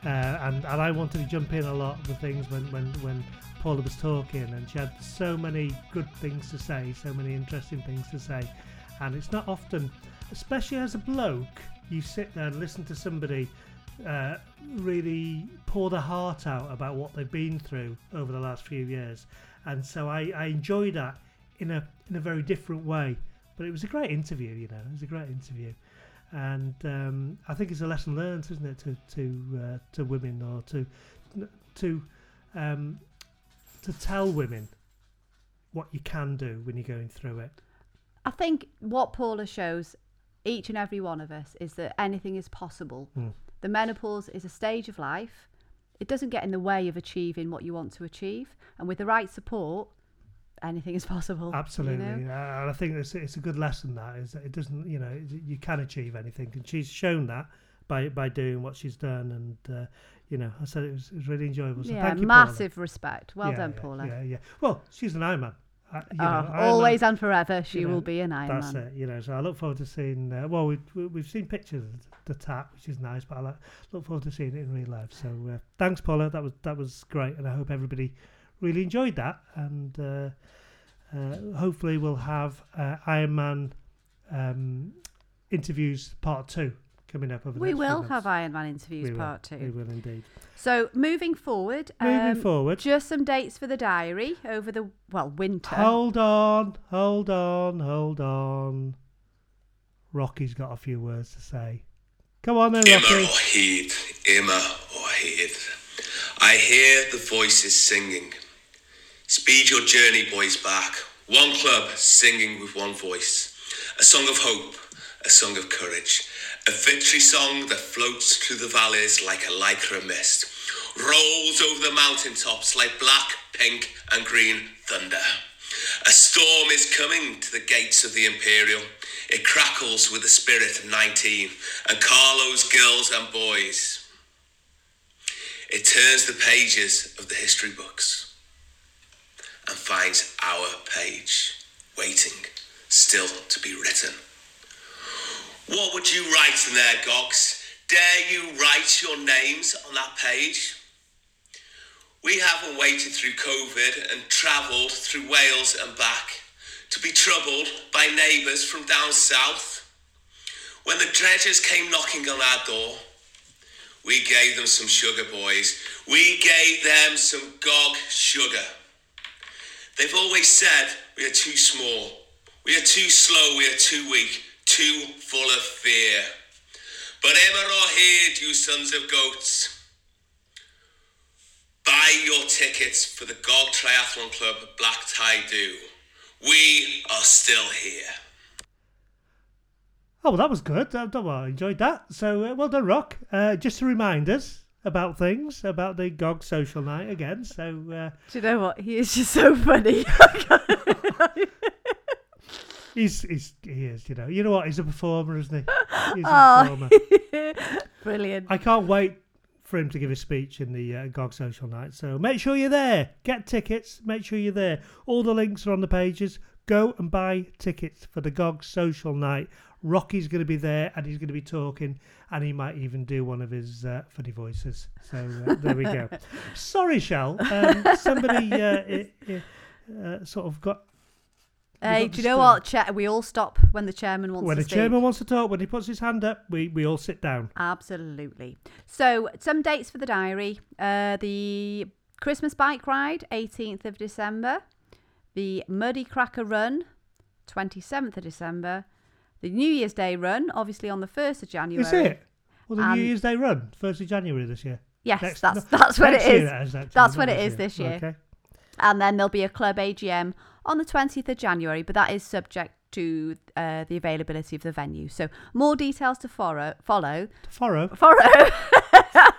[SPEAKER 3] uh, and and I wanted to jump in a lot of the things when when when Paula was talking, and she had so many good things to say, so many interesting things to say, and it's not often, especially as a bloke, you sit there and listen to somebody. Uh, really pour their heart out about what they've been through over the last few years, and so I, I enjoy that in a in a very different way. But it was a great interview, you know. It was a great interview, and um, I think it's a lesson learned, isn't it, to to uh, to women or to to um, to tell women what you can do when you're going through it.
[SPEAKER 1] I think what Paula shows each and every one of us is that anything is possible.
[SPEAKER 3] Mm.
[SPEAKER 1] The menopause is a stage of life. It doesn't get in the way of achieving what you want to achieve, and with the right support, anything is possible. you
[SPEAKER 3] Absolutely,
[SPEAKER 1] know?
[SPEAKER 3] uh, and I think it's it's a good lesson that is that it doesn't you know you can achieve anything, and she's shown that by by doing what she's done, and uh, you know I said it was, it was really enjoyable. So
[SPEAKER 1] yeah,
[SPEAKER 3] thank you, Paula.
[SPEAKER 1] massive respect. Well
[SPEAKER 3] Yeah,
[SPEAKER 1] done,
[SPEAKER 3] yeah,
[SPEAKER 1] Paula.
[SPEAKER 3] Yeah, yeah. Well, she's an Ironman. Uh, you
[SPEAKER 1] Oh,
[SPEAKER 3] know,
[SPEAKER 1] always and forever, she
[SPEAKER 3] you know,
[SPEAKER 1] will be an Iron
[SPEAKER 3] That's
[SPEAKER 1] Man.
[SPEAKER 3] it, you know. So I look forward to seeing. Uh, well, we've we- we've seen pictures of the tap, which is nice, but I like, look forward to seeing it in real life. So uh, thanks, Paula. That was that was great, and I hope everybody really enjoyed that. And uh, uh, hopefully, we'll have uh, Iron Man um, interviews part two coming up over
[SPEAKER 1] We will have Iron Man interviews
[SPEAKER 3] We will.
[SPEAKER 1] part
[SPEAKER 3] We will indeed.
[SPEAKER 1] So moving forward,
[SPEAKER 3] Moving
[SPEAKER 1] um,
[SPEAKER 3] forward.
[SPEAKER 1] just some dates for the diary over the well winter.
[SPEAKER 3] Hold on, hold on, hold on. Rocky's got a few words to say. Come on then,
[SPEAKER 4] Immer
[SPEAKER 3] Rocky.
[SPEAKER 4] or heed, immer or heed. I hear the voices singing. Speed your journey, boys, back. One club singing with one voice. A song of hope, a song of courage. A victory song that floats through the valleys like a lycra mist. Rolls over the mountaintops like black, pink, and green thunder. A storm is coming to the gates of the Imperial. It crackles with the spirit of 19 and Carlo's girls and boys. It turns the pages of the history books and finds our page waiting, still to be written. What would you write in there, Gogs? Dare you write your names on that page? We haven't waited through COVID and travelled through Wales and back to be troubled by neighbours from down south. When the dredgers came knocking on our door, we gave them some sugar, boys. We gave them some gog sugar. They've always said we are too small, we are too slow, we are too weak, too full of fear. But ever or heed, you sons of goats. Buy your tickets for the Gog Triathlon Club Black Tie Do. We are still here.
[SPEAKER 3] Oh, well, that was good. I, I enjoyed that. So, uh, well done, Rock. Uh, just to remind us about things, about the GOG social night again. So, uh,
[SPEAKER 1] Do you know what? He is just so funny.
[SPEAKER 3] he's, he's, he is, you know. You know what? He's a performer, isn't he? He's a
[SPEAKER 1] Oh.
[SPEAKER 3] performer.
[SPEAKER 1] Brilliant.
[SPEAKER 3] I can't wait for him to give a speech in the uh, GOG social night. So, make sure you're there. Get tickets. Make sure you're there. All the links are on the pages. Go and buy tickets for the GOG social night. Rocky's going to be there and he's going to be talking and he might even do one of his uh, funny voices. So uh, there we go. Sorry, Shell. Um, somebody uh, i- i- uh, sort of got.
[SPEAKER 1] Hey, do you know what? Cha- we all stop when the chairman wants
[SPEAKER 3] When
[SPEAKER 1] to
[SPEAKER 3] the
[SPEAKER 1] speak.
[SPEAKER 3] chairman wants to talk, when he puts his hand up, we, we all sit down.
[SPEAKER 1] Absolutely. So, some dates for the diary. Uh, the Christmas bike ride, 18th of December. The Muddy Cracker Run, 27th of December. The New Year's Day run, obviously on the 1st of January.
[SPEAKER 3] Is it? Well, the
[SPEAKER 1] Um,
[SPEAKER 3] New Year's Day run, 1st of January this year.
[SPEAKER 1] Yes,
[SPEAKER 3] Next-
[SPEAKER 1] that's
[SPEAKER 3] no,
[SPEAKER 1] that's what it is.
[SPEAKER 3] that is, actually,
[SPEAKER 1] That's what it is this year.
[SPEAKER 3] Okay.
[SPEAKER 1] And then there'll be a club AGM on the 20th of January, but that is subject to uh, the availability of the venue. So more details to follow. Follow.
[SPEAKER 3] To Furrow.
[SPEAKER 1] Follow.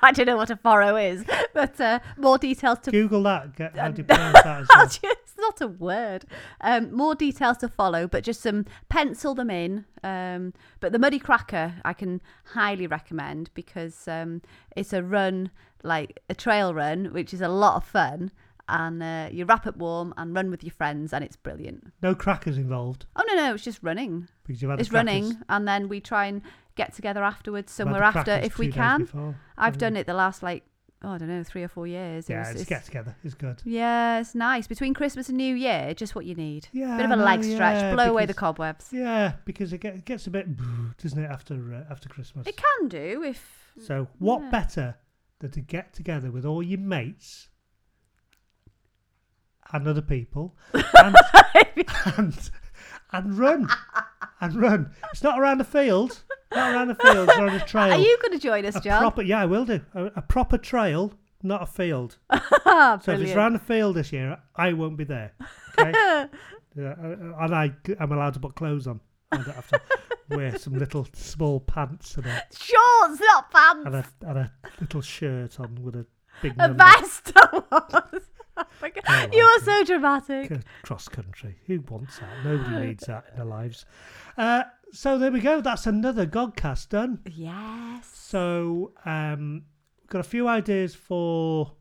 [SPEAKER 1] I don't know what a furrow is, but uh, more details to
[SPEAKER 3] Google that. Get, how do you pronounce that as well?
[SPEAKER 1] it's not a word. Um, more details to follow, but just some pencil them in. Um, but the Muddy Cracker, I can highly recommend because um, it's a run, like a trail run, which is a lot of fun. And uh, you wrap up warm and run with your friends, and it's brilliant.
[SPEAKER 3] No crackers involved
[SPEAKER 1] Oh no, no, it's just running.
[SPEAKER 3] because you've had the
[SPEAKER 1] It's running, and then we try and get together afterwards somewhere after if we can.
[SPEAKER 3] before,
[SPEAKER 1] I've done it the last like oh, I don't know three or four years. It
[SPEAKER 3] Yeah,
[SPEAKER 1] was-
[SPEAKER 3] it's
[SPEAKER 1] it's-
[SPEAKER 3] get together. It's good.
[SPEAKER 1] Yeah, it's nice between Christmas and New Year. Just what you need.
[SPEAKER 3] Yeah,
[SPEAKER 1] Bit of a leg stretch,
[SPEAKER 3] yeah,
[SPEAKER 1] blow away the cobwebs.
[SPEAKER 3] Yeah, because it get, it gets a bit, doesn't it, after uh, after Christmas?
[SPEAKER 1] It can do if
[SPEAKER 3] So what
[SPEAKER 1] Yeah.
[SPEAKER 3] better than to get together with all your mates and other people and and, and run and run. It's not around the field, not around the field, it's around a trail.
[SPEAKER 1] Are you going to join us,
[SPEAKER 3] a
[SPEAKER 1] John?
[SPEAKER 3] proper yeah, I will do a, a proper trail, not a field.
[SPEAKER 1] Ah,
[SPEAKER 3] So if it's around the field this year, I won't be there. Okay? yeah, uh, and I I'm allowed to put clothes on. I don't have to wear some little small pants and a
[SPEAKER 1] Shorts, not pants.
[SPEAKER 3] and a, and a little shirt on with a big
[SPEAKER 1] A
[SPEAKER 3] number.
[SPEAKER 1] vest. Oh my God.
[SPEAKER 3] Oh,
[SPEAKER 1] you are
[SPEAKER 3] see.
[SPEAKER 1] so dramatic.
[SPEAKER 3] Cross country. Who wants that? Nobody needs that in their lives. Uh, so there we go. That's another Gogcast done.
[SPEAKER 1] Yes.
[SPEAKER 3] So um, we've got a few ideas for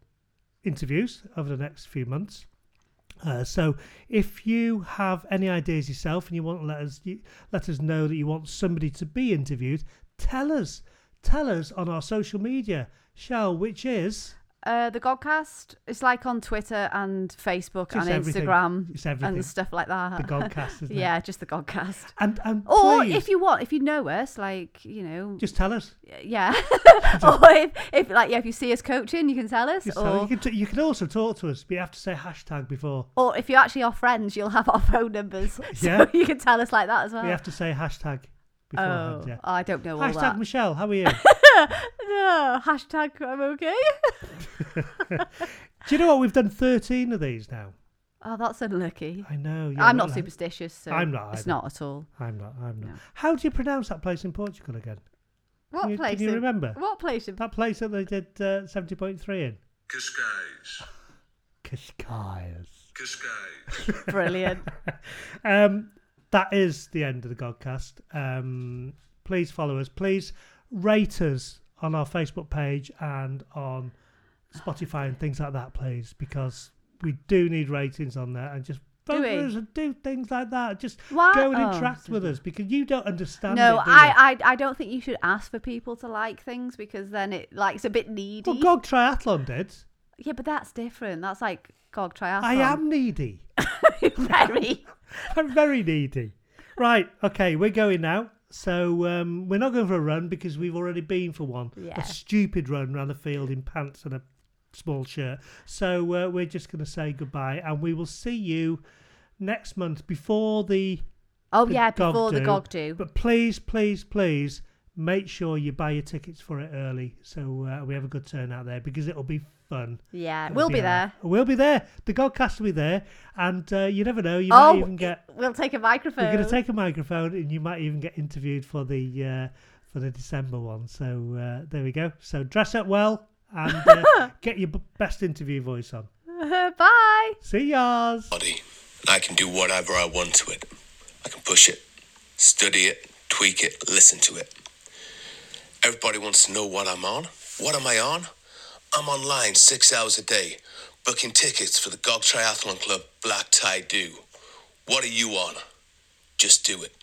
[SPEAKER 3] interviews over the next few months. Uh, so if you have any ideas yourself and you want to let us you, let us know that you want somebody to be interviewed, tell us. Tell us on our social media, shall which is
[SPEAKER 1] Uh, the Gogcast It's like on Twitter and Facebook and
[SPEAKER 3] everything.
[SPEAKER 1] Instagram and stuff like that.
[SPEAKER 3] the Gogcast, isn't it?
[SPEAKER 1] yeah, just the Gogcast.
[SPEAKER 3] And and
[SPEAKER 1] Or
[SPEAKER 3] please,
[SPEAKER 1] if you want, if you know us, like you know,
[SPEAKER 3] just tell us.
[SPEAKER 1] yeah. or if, if like yeah, if you see us coaching, you can tell us.
[SPEAKER 3] Just tell us.
[SPEAKER 1] or
[SPEAKER 3] You can t- you can also talk to us, but you have to say hashtag before.
[SPEAKER 1] or if you're actually our friends, you'll have our phone numbers, so
[SPEAKER 3] Yeah.
[SPEAKER 1] you can tell us like that as well.
[SPEAKER 3] You have to say hashtag
[SPEAKER 1] oh,
[SPEAKER 3] yeah.
[SPEAKER 1] I don't know all
[SPEAKER 3] Hashtag
[SPEAKER 1] that.
[SPEAKER 3] Michelle, how are you?
[SPEAKER 1] No, hashtag I'm okay.
[SPEAKER 3] Do you know what? We've done 13 of these now.
[SPEAKER 1] oh, that's unlucky.
[SPEAKER 3] I know. yeah,
[SPEAKER 1] I'm not
[SPEAKER 3] I-
[SPEAKER 1] superstitious, so
[SPEAKER 3] I'm not
[SPEAKER 1] It's
[SPEAKER 3] either.
[SPEAKER 1] not at all.
[SPEAKER 3] I'm not. I'm not.
[SPEAKER 1] No.
[SPEAKER 3] How do you pronounce that place in Portugal again?
[SPEAKER 1] What
[SPEAKER 3] Can you,
[SPEAKER 1] place?
[SPEAKER 3] Can you
[SPEAKER 1] in-
[SPEAKER 3] remember?
[SPEAKER 1] What place? in-
[SPEAKER 3] That place that they did uh, 70.3 in?
[SPEAKER 5] Cascais.
[SPEAKER 3] Cascais.
[SPEAKER 5] Cascais.
[SPEAKER 1] Brilliant.
[SPEAKER 3] um, that is the end of the Gogcast. Um, please follow us. Please rate us on our Facebook page and on Spotify and things like that, please, because we do need ratings on there and just
[SPEAKER 1] Do
[SPEAKER 3] vote
[SPEAKER 1] we?
[SPEAKER 3] for us and do things like that. Just
[SPEAKER 1] Why-
[SPEAKER 3] go and
[SPEAKER 1] oh,
[SPEAKER 3] interact with us because you don't understand.
[SPEAKER 1] No,
[SPEAKER 3] it, do?
[SPEAKER 1] I, I I don't think you should ask for people to like things because then it likes a bit needy.
[SPEAKER 3] Well, Gog Triathlon did.
[SPEAKER 1] Yeah, but that's different. That's like Gog Triathlon.
[SPEAKER 3] I am needy.
[SPEAKER 1] very.
[SPEAKER 3] I'm very needy. Right, okay, we're going now. So um, we're not going for a run because we've already been for one.
[SPEAKER 1] Yeah.
[SPEAKER 3] A stupid run around the field in pants and a small shirt. So uh, we're just going to say goodbye and we will see you next month before the.
[SPEAKER 1] Oh
[SPEAKER 3] the
[SPEAKER 1] yeah,
[SPEAKER 3] Gog
[SPEAKER 1] before the
[SPEAKER 3] do.
[SPEAKER 1] Gog do.
[SPEAKER 3] But please, please, please make sure you buy your tickets for it early so uh, we have a good turnout there because it'll be fun.
[SPEAKER 1] Yeah,
[SPEAKER 3] It'll
[SPEAKER 1] we'll be
[SPEAKER 3] a-
[SPEAKER 1] there.
[SPEAKER 3] We'll be there. The Gogcast will be there. And uh, you never know, you
[SPEAKER 1] oh,
[SPEAKER 3] might even get.
[SPEAKER 1] we'll take a microphone.
[SPEAKER 3] We're going to take a microphone, and you might even get interviewed for the uh, for the December one. So uh, there we go. So dress up well and uh, get your b- best interview voice on.
[SPEAKER 1] Bye.
[SPEAKER 3] See yas.
[SPEAKER 4] body, and I can do whatever I want to it. I can push it, study it, tweak it, listen to it. Everybody wants to know what I'm on. What am I on? I'm online six hours a day, booking tickets for the GOG Triathlon Club Black Tie Do. What are you on? Just do it.